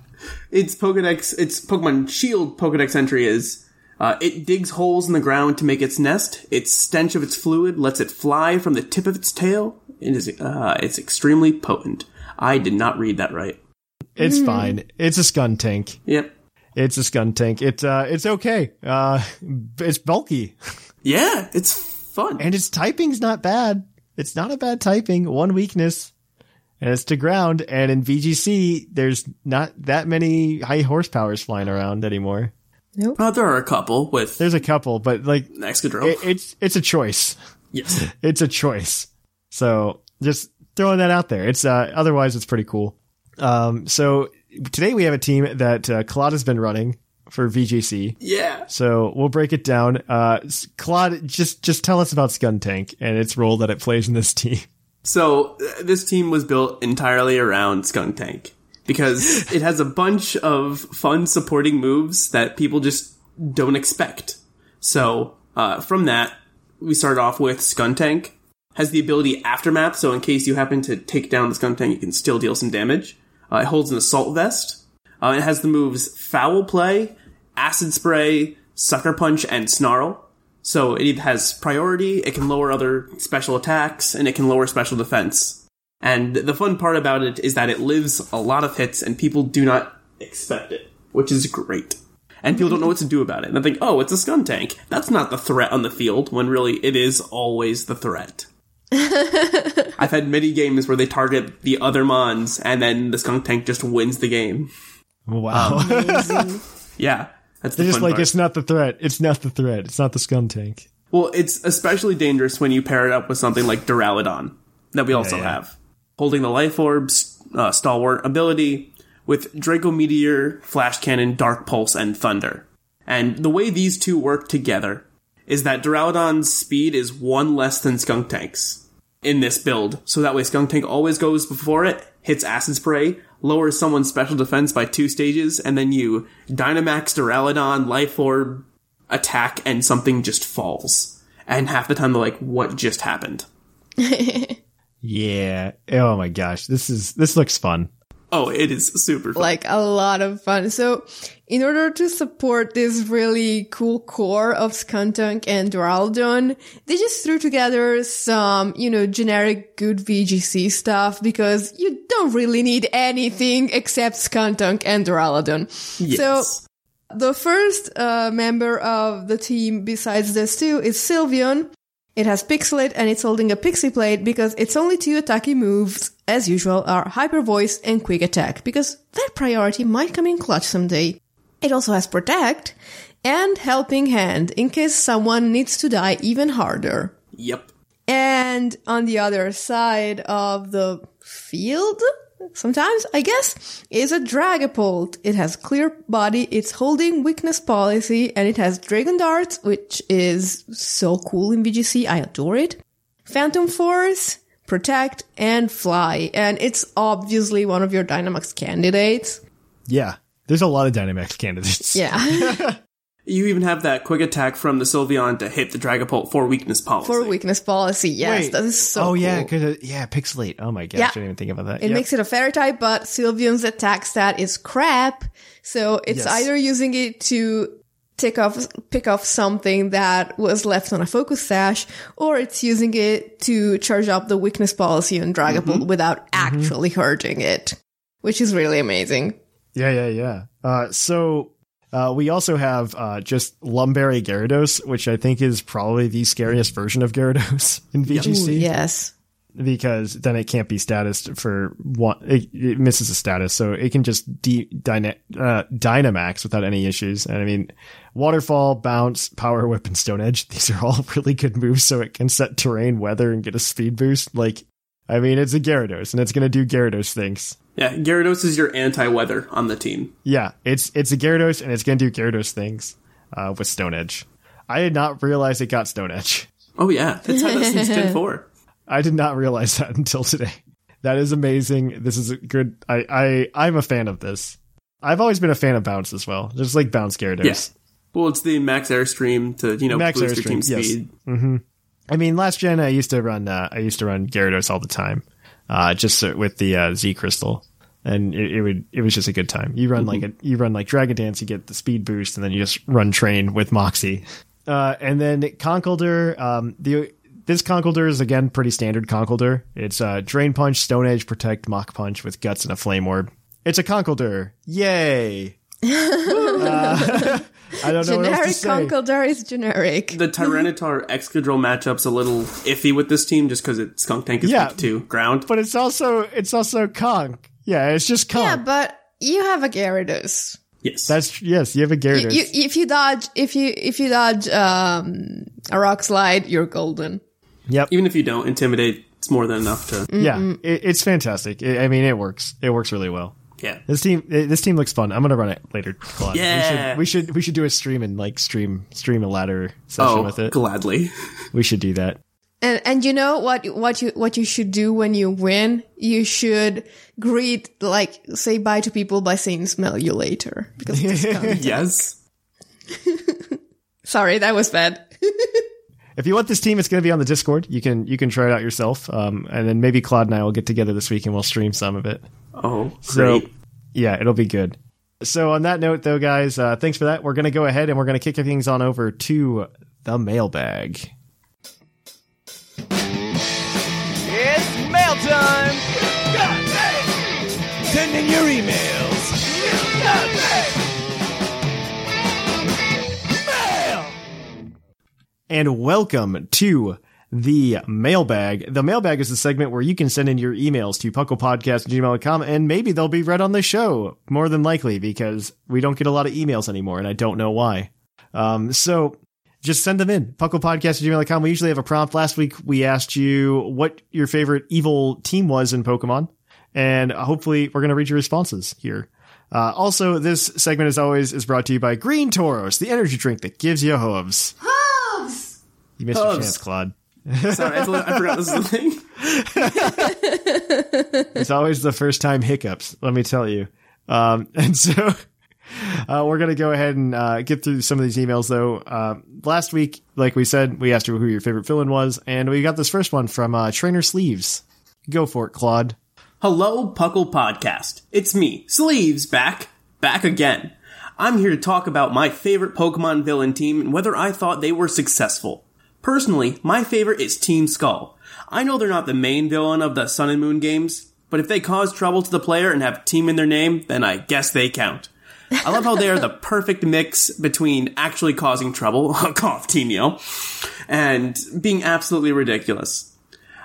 Its Pokedex, its Pokemon Shield Pokedex entry is uh, it digs holes in the ground to make its nest. Its stench of its fluid lets it fly from the tip of its tail. It is, uh, it's extremely potent. I did not read that right. It's fine. It's a Skuntank. Yep. It's a Skuntank. It's uh, it's okay. Uh, it's bulky, <laughs> Yeah, it's fun. and its typing's not bad. It's not a bad typing. One weakness, and it's to ground. And in VGC, there's not that many high horsepowers flying around anymore. Uh, there are a couple with There's a couple, but like Excadrill. it, it's it's a choice. yes. <laughs> it's a choice. So just throwing that out there. It's uh, otherwise it's pretty cool. Um, so today we have a team that uh, Claude has been running for VGC. Yeah. So we'll break it down. Uh, Claude, just just tell us about Skuntank and its role that it plays in this team. <laughs> So uh, this team was built entirely around Skuntank because <laughs> it has a bunch of fun supporting moves that people just don't expect. So uh, from that, we start off with Skuntank. Has the ability Aftermath, so in case you happen to take down the Skuntank, you can still deal some damage. Uh, it holds an Assault Vest. Uh, it has the moves Foul Play, Acid Spray, Sucker Punch, and Snarl. So it has priority, it can lower other special attacks, and it can lower special defense. And the fun part about it is that it lives a lot of hits and people do not expect it, which is great. And people don't know what to do about it. And they think, oh, it's a scum Skuntank. That's not the threat on the field, when really it is always the threat. <laughs> I've had many games where they target the other Mons and then the Skuntank just wins the game. Wow. <laughs> Yeah. That's the just like, part. it's not the threat. It's not the threat. It's not the Skuntank. Well, it's especially dangerous when you pair it up with something like Duraludon that we also yeah. have. Holding the Life Orb's uh, stalwart ability with Draco Meteor, Flash Cannon, Dark Pulse, and Thunder. And the way these two work together is that Duraludon's speed is one less than Skuntank's in this build. So that way Skuntank always goes before it, hits Acid Spray, lowers someone's special defense by two stages, and then you Dynamax Duraludon, Life Orb, attack, and something just falls. And half the time they're like, what just happened? <laughs> Yeah. Oh my gosh. This is, this looks fun. Oh, it is super fun. like a lot of fun. So, in order to support this really cool core of Skuntank and Duraludon, they just threw together some, you know, generic good VGC stuff because you don't really need anything except Skuntank and Duraludon. yes. So, the first uh, member of the team besides this two is Sylveon. It has Pixelate and it's holding a Pixie Plate because its only two attacky moves, as usual, are Hyper Voice and Quick Attack because that priority might come in clutch someday. It also has Protect and Helping Hand in case someone needs to die even harder. yep. And on the other side of the field, sometimes, I guess, is a Dragapult. It has clear body, it's holding weakness policy, and it has Dragon Darts, which is so cool in VGC. I adore it. Phantom Force, Protect, and Fly. And it's obviously one of your Dynamax candidates. Yeah. There's a lot of Dynamax candidates. Yeah. <laughs> <laughs> You even have that quick attack from the Sylveon to hit the Dragapult for weakness policy. For weakness policy. Yes, Wait. that is so oh yeah, cool. because yeah, Pixelate. Oh my gosh, Yeah. I didn't even think about that. It Yep. makes it a fairy type, but Sylveon's attack stat is crap. So it's Yes. either using it to take off, pick off something that was left on a focus sash, or it's using it to charge up the weakness policy on Dragapult Mm-hmm. without actually hurting it, which is really amazing. Yeah, yeah, yeah. Uh, so uh, we also have uh, just Lum Berry Gyarados, which I think is probably the scariest version of Gyarados <laughs> in VGC. Ooh, yes. because then it can't be status for one. It, it misses a status, so it can just de- dyna- uh, Dynamax without any issues. And I mean, Waterfall, Bounce, Power <laughs> Whip, and Stone Edge. These are all <laughs> really good moves, so it can set terrain, weather, and get a speed boost. Like, I mean, it's a Gyarados, and it's gonna do Gyarados things. Yeah, Gyarados is your anti-weather on the team. Yeah, it's it's a Gyarados, and it's gonna do Gyarados things uh, with Stone Edge. I did not realize it got Stone Edge. Oh yeah, it's had that since Gen <laughs> 4. I did not realize that <laughs> until today. That is amazing. This is a good. I I I'm a fan of this. I've always been a fan of Bounce as well. Just like Bounce Gyarados. Yes. Well, it's the max airstream to you know Max boost your team Airstream, yes. speed. I mean, last gen I used to run. Uh, I used to run Gyarados all the time, uh, just so- with the uh, Z Crystal, and it, it would it was just a good time. You run like a you run like Dragon Dance, you get the speed boost, and then you just run Train with Moxie, uh, and then Conkeldurr. Um, the this Conkeldurr is again pretty standard Conkeldurr. It's uh, Drain Punch, Stone Edge, Protect, Mach Punch with Guts and a Flame Orb. It's a Conkeldurr. Yay! Uh, <laughs> I don't know Generic to. Conkeldurr is generic. The Tyranitar Excadrill matchup's a little iffy with this team just because its Skuntank is Yeah. weak to ground. but it's also it's also conk. Yeah, it's just conk. Yeah, but you have a Gyarados. Yes. That's yes. You have a Gyarados. You, if you dodge, if you if you dodge um, a rock slide, you're golden. yep. Even if you don't intimidate, it's more than enough to. Yeah, it, it's fantastic. I I mean, it works. It works really well. Yeah. This team, eh, this team looks fun. I'm gonna run it later. Come. Yeah. we should, we should we should do a stream and like stream stream a ladder session Oh, with it. gladly. We should do that. And and you know what what you what you should do when you win? You should greet like say bye to people by saying "smell you later" because it's <laughs> Skunk. yes. <laughs> Sorry, that was bad. <laughs> If you want this team, it's going to be on the Discord. You can you can try it out yourself, um, and then maybe Claude and I will get together this week and we'll stream some of it. Oh, So great. yeah, it'll be good. So on that note, though, guys, uh, thanks for that. We're going to go ahead and we're going to kick things on over to the mailbag. It's mail time! Send in your emails! And welcome to the mailbag. The mailbag is the segment where you can send in your emails to pucklepodcast@gmail.com and maybe they'll be read on the show. More than likely, because we don't get a lot of emails anymore, and I don't know why. Um, so just send them in. pucklepodcast@gmail.com. We usually have a prompt. Last week we asked you what your favorite evil team was in Pokemon, and hopefully we're going to read your responses here. Uh, also, this segment, as always, is brought to you by Green Tauros, the energy drink that gives you hooves. You missed your chance, Claude. Sorry, I, I forgot this is a thing. <laughs> It's always the first time hiccups, let me tell you. Um, <laughs> and so uh, we're going to go ahead and uh, get through some of these emails, though. Uh, last week, like we said, we asked you who your favorite villain was, and we got this first one from uh, Trainer Sleeves. Go for it, Claude. Hello, Puckle Podcast. It's me, Sleeves, back, back again. I'm here to talk about my favorite Pokemon villain team and whether I thought they were successful. Personally, my favorite is Team Skull. I know they're not the main villain of the Sun and Moon games, but if they cause trouble to the player and have team in their name, then I guess they count. I love how they are the <laughs> perfect mix between actually causing trouble, <laughs> cough, Teamio, and being absolutely ridiculous.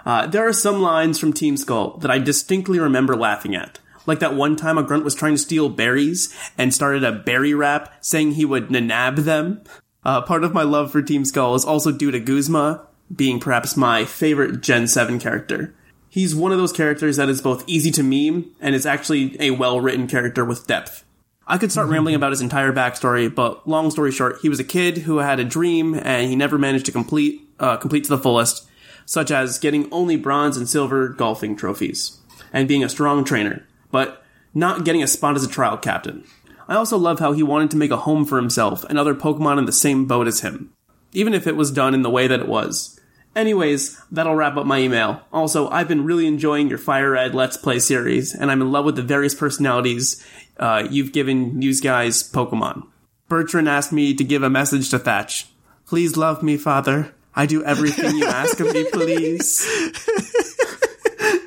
Uh, there are some lines from Team Skull that I distinctly remember laughing at. Like that one time a grunt was trying to steal berries and started a berry rap saying he would nanab them. Uh, part of my love for Team Skull is also due to Guzma being perhaps my favorite Gen 7 character. He's one of those characters that is both easy to meme and is actually a well written character with depth. I could start rambling about his entire backstory, but long story short, he was a kid who had a dream and he never managed to complete uh, complete to the fullest, such as getting only bronze and silver golfing trophies and being a strong trainer, but not getting a spot as a trial captain. I also love how he wanted to make a home for himself and other Pokemon in the same boat as him, even if it was done in the way that it was. Anyways, that'll wrap up my email. Also, I've been really enjoying your Fire Red Let's Play series, and I'm in love with the various personalities uh, you've given news guys Pokemon. Bertrand asked me to give a message to Thatch. Please love me, father. I do everything you ask of me, <laughs> please.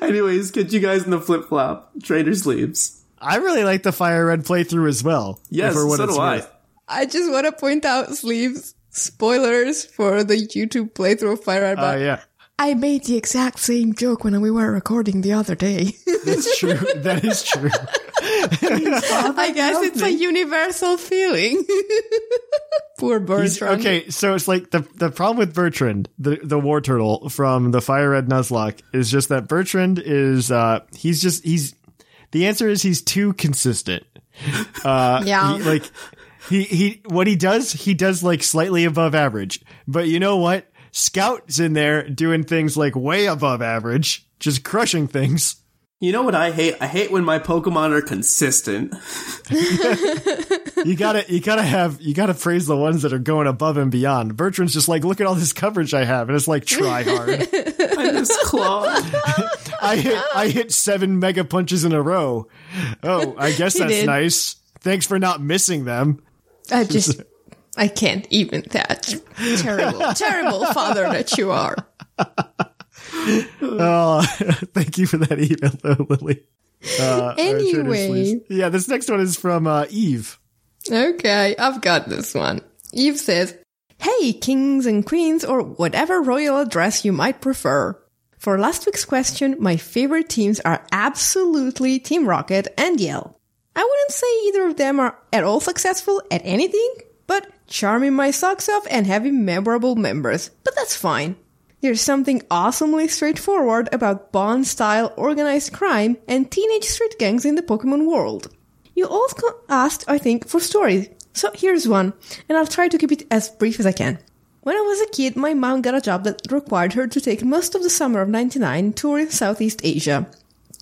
Anyways, catch you guys in the flip flop. Trader sleeves. I really like the Fire Red playthrough as well. Yes, for what so it's do I. worth. I just want to point out, Sleeves, spoilers for the YouTube playthrough of Fire Red. Oh, but yeah. I made the exact same joke when we were recording the other day. That's <laughs> true. that is true. <laughs> I guess it's a universal feeling. <laughs> Poor He's- Bertrand. okay, so it's like the the problem with Bertrand, the the war turtle from the Fire Red Nuzlocke, is just that Bertrand is uh he's just he's the answer is he's too consistent. Uh <laughs> Yeah. he- like he he what he does, he does like slightly above average. But you know what? Scout's in there doing things like way above average, just crushing things. You know what I hate? I hate when my Pokemon are consistent. <laughs> You gotta, you gotta have, you gotta praise the ones that are going above and beyond. Bertrand's just like, look at all this coverage I have, and it's like, try hard. <laughs> I just Claw. I hit I <laughs> hit seven mega punches in a row. Oh, I guess that's did. nice. Thanks for not missing them. I just, I can't even that. Terrible, <laughs> terrible father that you are. <laughs> Oh, thank you for that email, though, Lily. Uh, Anyway. yeah, this next one is from uh, Eve. Okay, I've got this one. Eve says, Hey, kings and queens, or whatever royal address you might prefer. For last week's question, my favorite teams are absolutely Team Rocket and Yell. I wouldn't say either of them are at all successful at anything, but charming my socks off and having memorable members, but that's fine. There's something awesomely straightforward about Bond style organized crime and teenage street gangs in the Pokemon world. You also asked, I think, for stories. So here's one, and I'll try to keep it as brief as I can. When I was a kid, my mom got a job that required her to take most of the summer of 99 touring Southeast Asia.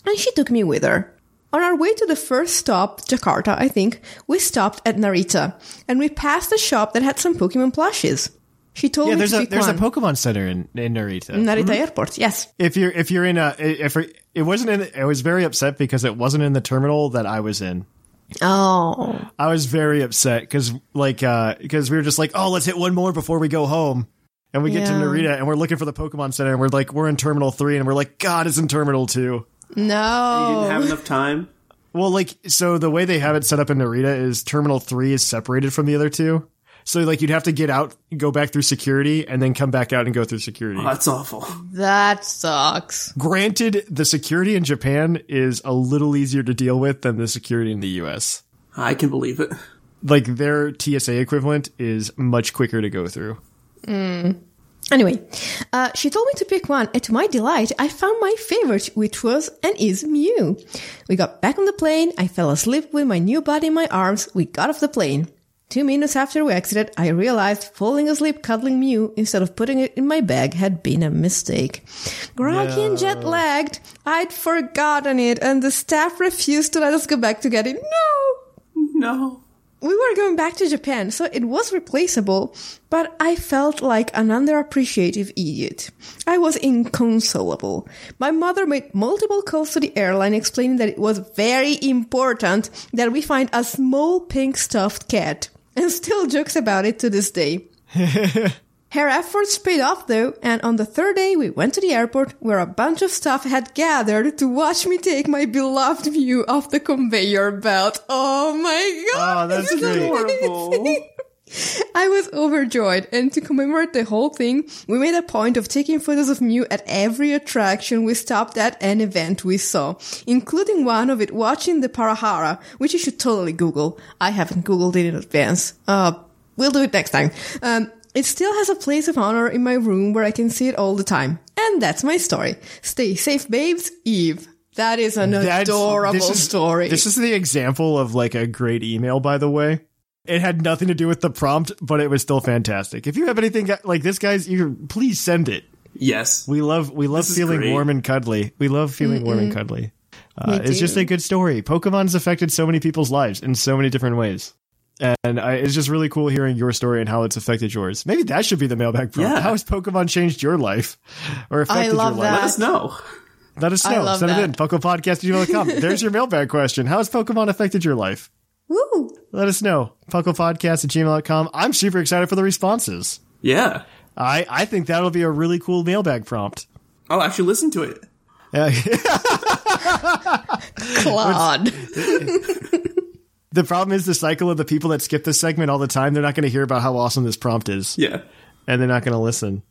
And she took me with her. On our way to the first stop, Jakarta, I think, we stopped at Narita, and we passed a shop that had some Pokemon plushies. She told Yeah, me there's to a there's one. a Pokemon Center in in Narita. Narita mm-hmm. Airport, yes. If you're if you're in a if it wasn't in I was very upset because it wasn't in the terminal that I was in. Oh. I was very upset because like uh because we were just like oh let's hit one more before we go home. And we get to Narita and we're looking for the Pokemon Center and we're like we're in Terminal Three and we're like God it's in Terminal Two. No. You didn't have enough time. Well, like so the way they have it set up in Narita is Terminal Three is separated from the other two. So like you'd have to get out, go back through security, and then come back out and go through security. Oh, that's awful. That sucks. Granted, the security in Japan is a little easier to deal with than the security in the US. I can believe it. Like their TSA equivalent is much quicker to go through. Anyway, uh, she told me to pick one, and to my delight, I found my favorite, which was and is Mew. We got back on the plane, I fell asleep with my new body in my arms, we got off the plane. Two minutes after we exited, I realized falling asleep cuddling Mew instead of putting it in my bag had been a mistake. Groggy and jet lagged, I'd forgotten it, and the staff refused to let us go back to get it. No! No. we were going back to Japan, so it was replaceable, but I felt like an underappreciative idiot. I was inconsolable. My mother made multiple calls to the airline explaining that it was very important that we find a small pink stuffed cat, and still jokes about it to this day. <laughs> Her efforts paid off though, and on the third day we went to the airport where a bunch of staff had gathered to watch me take my beloved view of the conveyor belt. Oh my god! Oh, that's great. <laughs> I was overjoyed, and to commemorate the whole thing, we made a point of taking photos of Mew at every attraction we stopped at and event we saw, including one of it watching the Perahera, which you should totally Google. I haven't Googled it in advance. Uh, we'll do it next time. Um, it still has a place of honor in my room where I can see it all the time. And that's my story. Stay safe, babes. Eve. That is an That's- adorable this is- story. This is the example of like a great email, by the way. It had nothing to do with the prompt, but it was still fantastic. If you have anything like this, guys, you please send it. Yes. We love we love This feeling warm and cuddly. We love feeling warm and cuddly. Uh, it's just a good story. Pokemon's affected so many people's lives in so many different ways. And I, it's just really cool hearing your story and how it's affected yours. Maybe that should be the mailbag prompt. Yeah. How has Pokemon changed your life or affected love your life? that. Let us know. Let us know. love Send it that. in. PucklePodcast.gmail.com. There's your mailbag question. How has Pokemon affected your life? Woo! Let us know. Pucklepodcast at gmail.com. I'm super excited for the responses. Yeah. I, I think that'll be a really cool mailbag prompt. I'll actually listen to it. Uh, <laughs> Claude. <laughs> the problem is the cycle of the people that skip this segment all the time. They're not going to hear about how awesome this prompt is, Yeah. and they're not going to listen.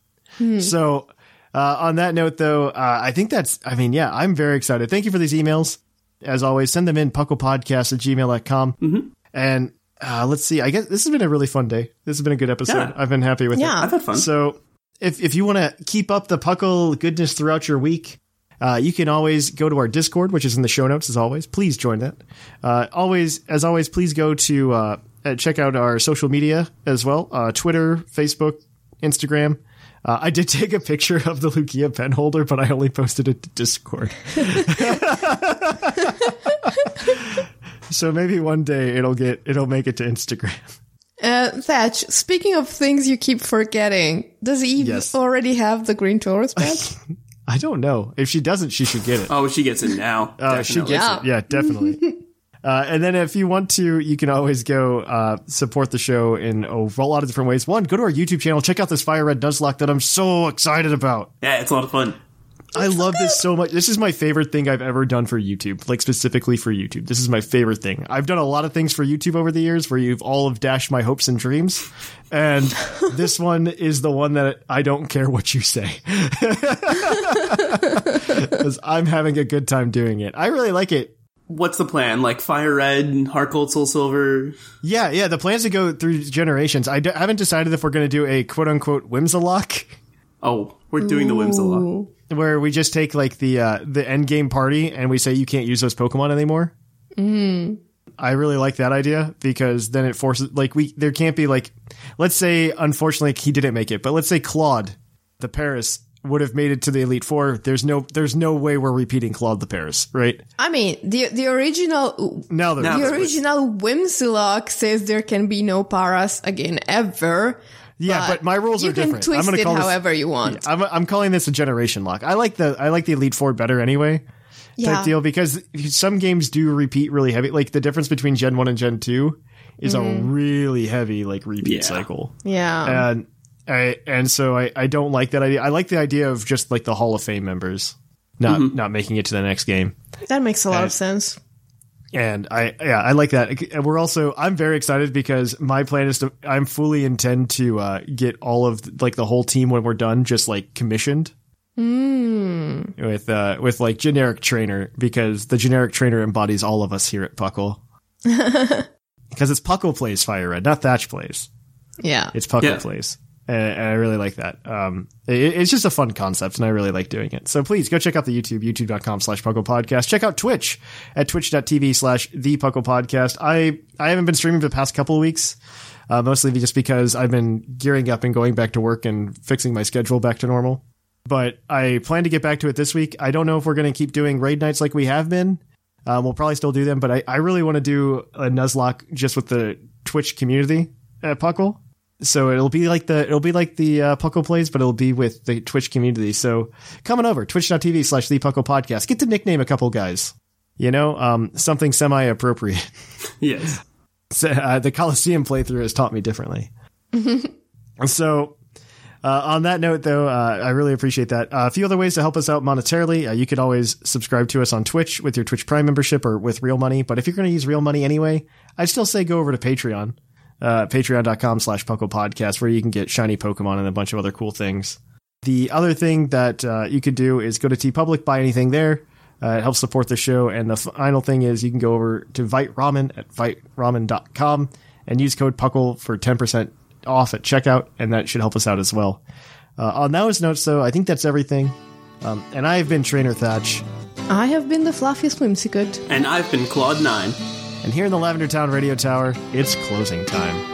So, uh, on that note, though, uh, I think that's, I mean, yeah, I'm very excited. Thank you for these emails. As always, send them in pucklepodcast at gmail.com. Mm-hmm. And uh, let's see, I guess this has been a really fun day. This has been a good episode. Yeah. I've been happy with it. Yeah. I've had fun. So if if you want to keep up the Puckle goodness throughout your week, uh, you can always go to our Discord, which is in the show notes as always. Please join that. Uh, always, as always, please go to uh, uh, check out our social media as well: uh, Twitter, Facebook, Instagram. Uh, I did <laughs> take a picture of the Lugia pen holder, but I only posted it to Discord. <laughs> <laughs> so maybe one day it'll get it'll make it to Instagram. Uh, Thatch, speaking of things you keep forgetting, does Eve Yes. already have the green Tauros <laughs> badge? I don't know if she doesn't, she should get it. Oh, she gets it now. <laughs> Uh, she Definitely. gets it. Yeah, definitely. uh, and then if you want to, you can always go uh, support the show in a lot of different ways. One, go to our YouTube channel, check out this Fire Red Nuzlocke that I'm so excited about. Yeah, it's a lot of fun. I love this so much. This is my favorite thing I've ever done for YouTube, like specifically for YouTube. This is my favorite thing. I've done a lot of things for YouTube over the years where you've all have dashed my hopes and dreams. And <laughs> this one is the one that I don't care what you say. <laughs> Because I'm having a good time doing it. I really like it. What's the plan? Like Fire Red, Heart Gold, Soul Silver? Yeah, yeah. The plans to go through generations. I d- haven't decided if we're going to do a quote unquote Whimsalock, Oh, we're doing the Whimsalock. Where we just take like the uh, the end game party and we say you can't use those Pokemon anymore. Mm. I really like that idea because then it forces like we there can't be like let's say unfortunately he didn't make it, but let's say Claude, the Paras would have made it to the Elite Four. There's no there's no way we're repeating Claude the Paras, right? I mean, the the original Now Now the is. original says there can be no paras again ever. Yeah, but my rules you are can different. twist I'm going to it call this, however you want. I'm I'm calling this a generation lock. I like the I like the Elite Four better anyway. Yeah. Type deal because some games do repeat really heavy. Like the difference between Gen One and Gen Two is Mm-hmm. a really heavy like repeat Yeah. cycle. Yeah. and I and so I, I don't like that idea. I like the idea of just like the Hall of Fame members not not making it to the next game. that makes a lot uh, of sense. And I yeah I like that. And we're also I'm very excited because my plan is to I'm fully intend to uh, get all of like the whole team when we're done just like commissioned. With uh with like generic trainer because the generic trainer embodies all of us here at Puckle. <laughs> because it's Puckle plays Fire Red, not Thatch plays. Yeah. It's Puckle Yeah. Plays. And, I really like that. Um, it, it's just a fun concept, and I really like doing it. So please go check out the YouTube, youtube.com slash Puckle Podcast. Check out Twitch at twitch.tv slash the Puckle Podcast. I, I haven't been streaming for the past couple of weeks, uh, mostly just because I've been gearing up and going back to work and fixing my schedule back to normal. But I plan to get back to it this week. I don't know if we're going to keep doing raid nights like we have been. Um, we'll probably still do them, but I, I really want to do a Nuzlocke just with the Twitch community at Puckle. So it'll be like the it'll be like the uh, Puckle plays, but it'll be with the Twitch community. So coming over twitch.tv slash the Puckle podcast. Get to nickname a couple guys. You know, um, something semi appropriate. <laughs> Yes. So, uh, the Coliseum playthrough has taught me differently. <laughs> so, uh, on that note, though, uh, I really appreciate that. Uh, a few other ways to help us out monetarily. Uh, you could always subscribe to us on Twitch with your Twitch Prime membership or with real money. But if you're going to use real money anyway, I'd still say go over to Patreon, uh, patreon.com slash Puckle Podcast, where you can get shiny Pokemon and a bunch of other cool things. The other thing that uh, you could do is go to TeePublic, buy anything there. Uh, it helps support the show. And the final thing is you can go over to Vite Ramen at viteramen.com and use code Puckle for 10% off at checkout, and that should help us out as well. Uh, on those notes, though, I think that's everything. Um, and I have been Trainer Thatch, I have been the fluffiest whimsicott. And I've been Claude Nine. And here in the Lavender Town Radio Tower, it's closing time.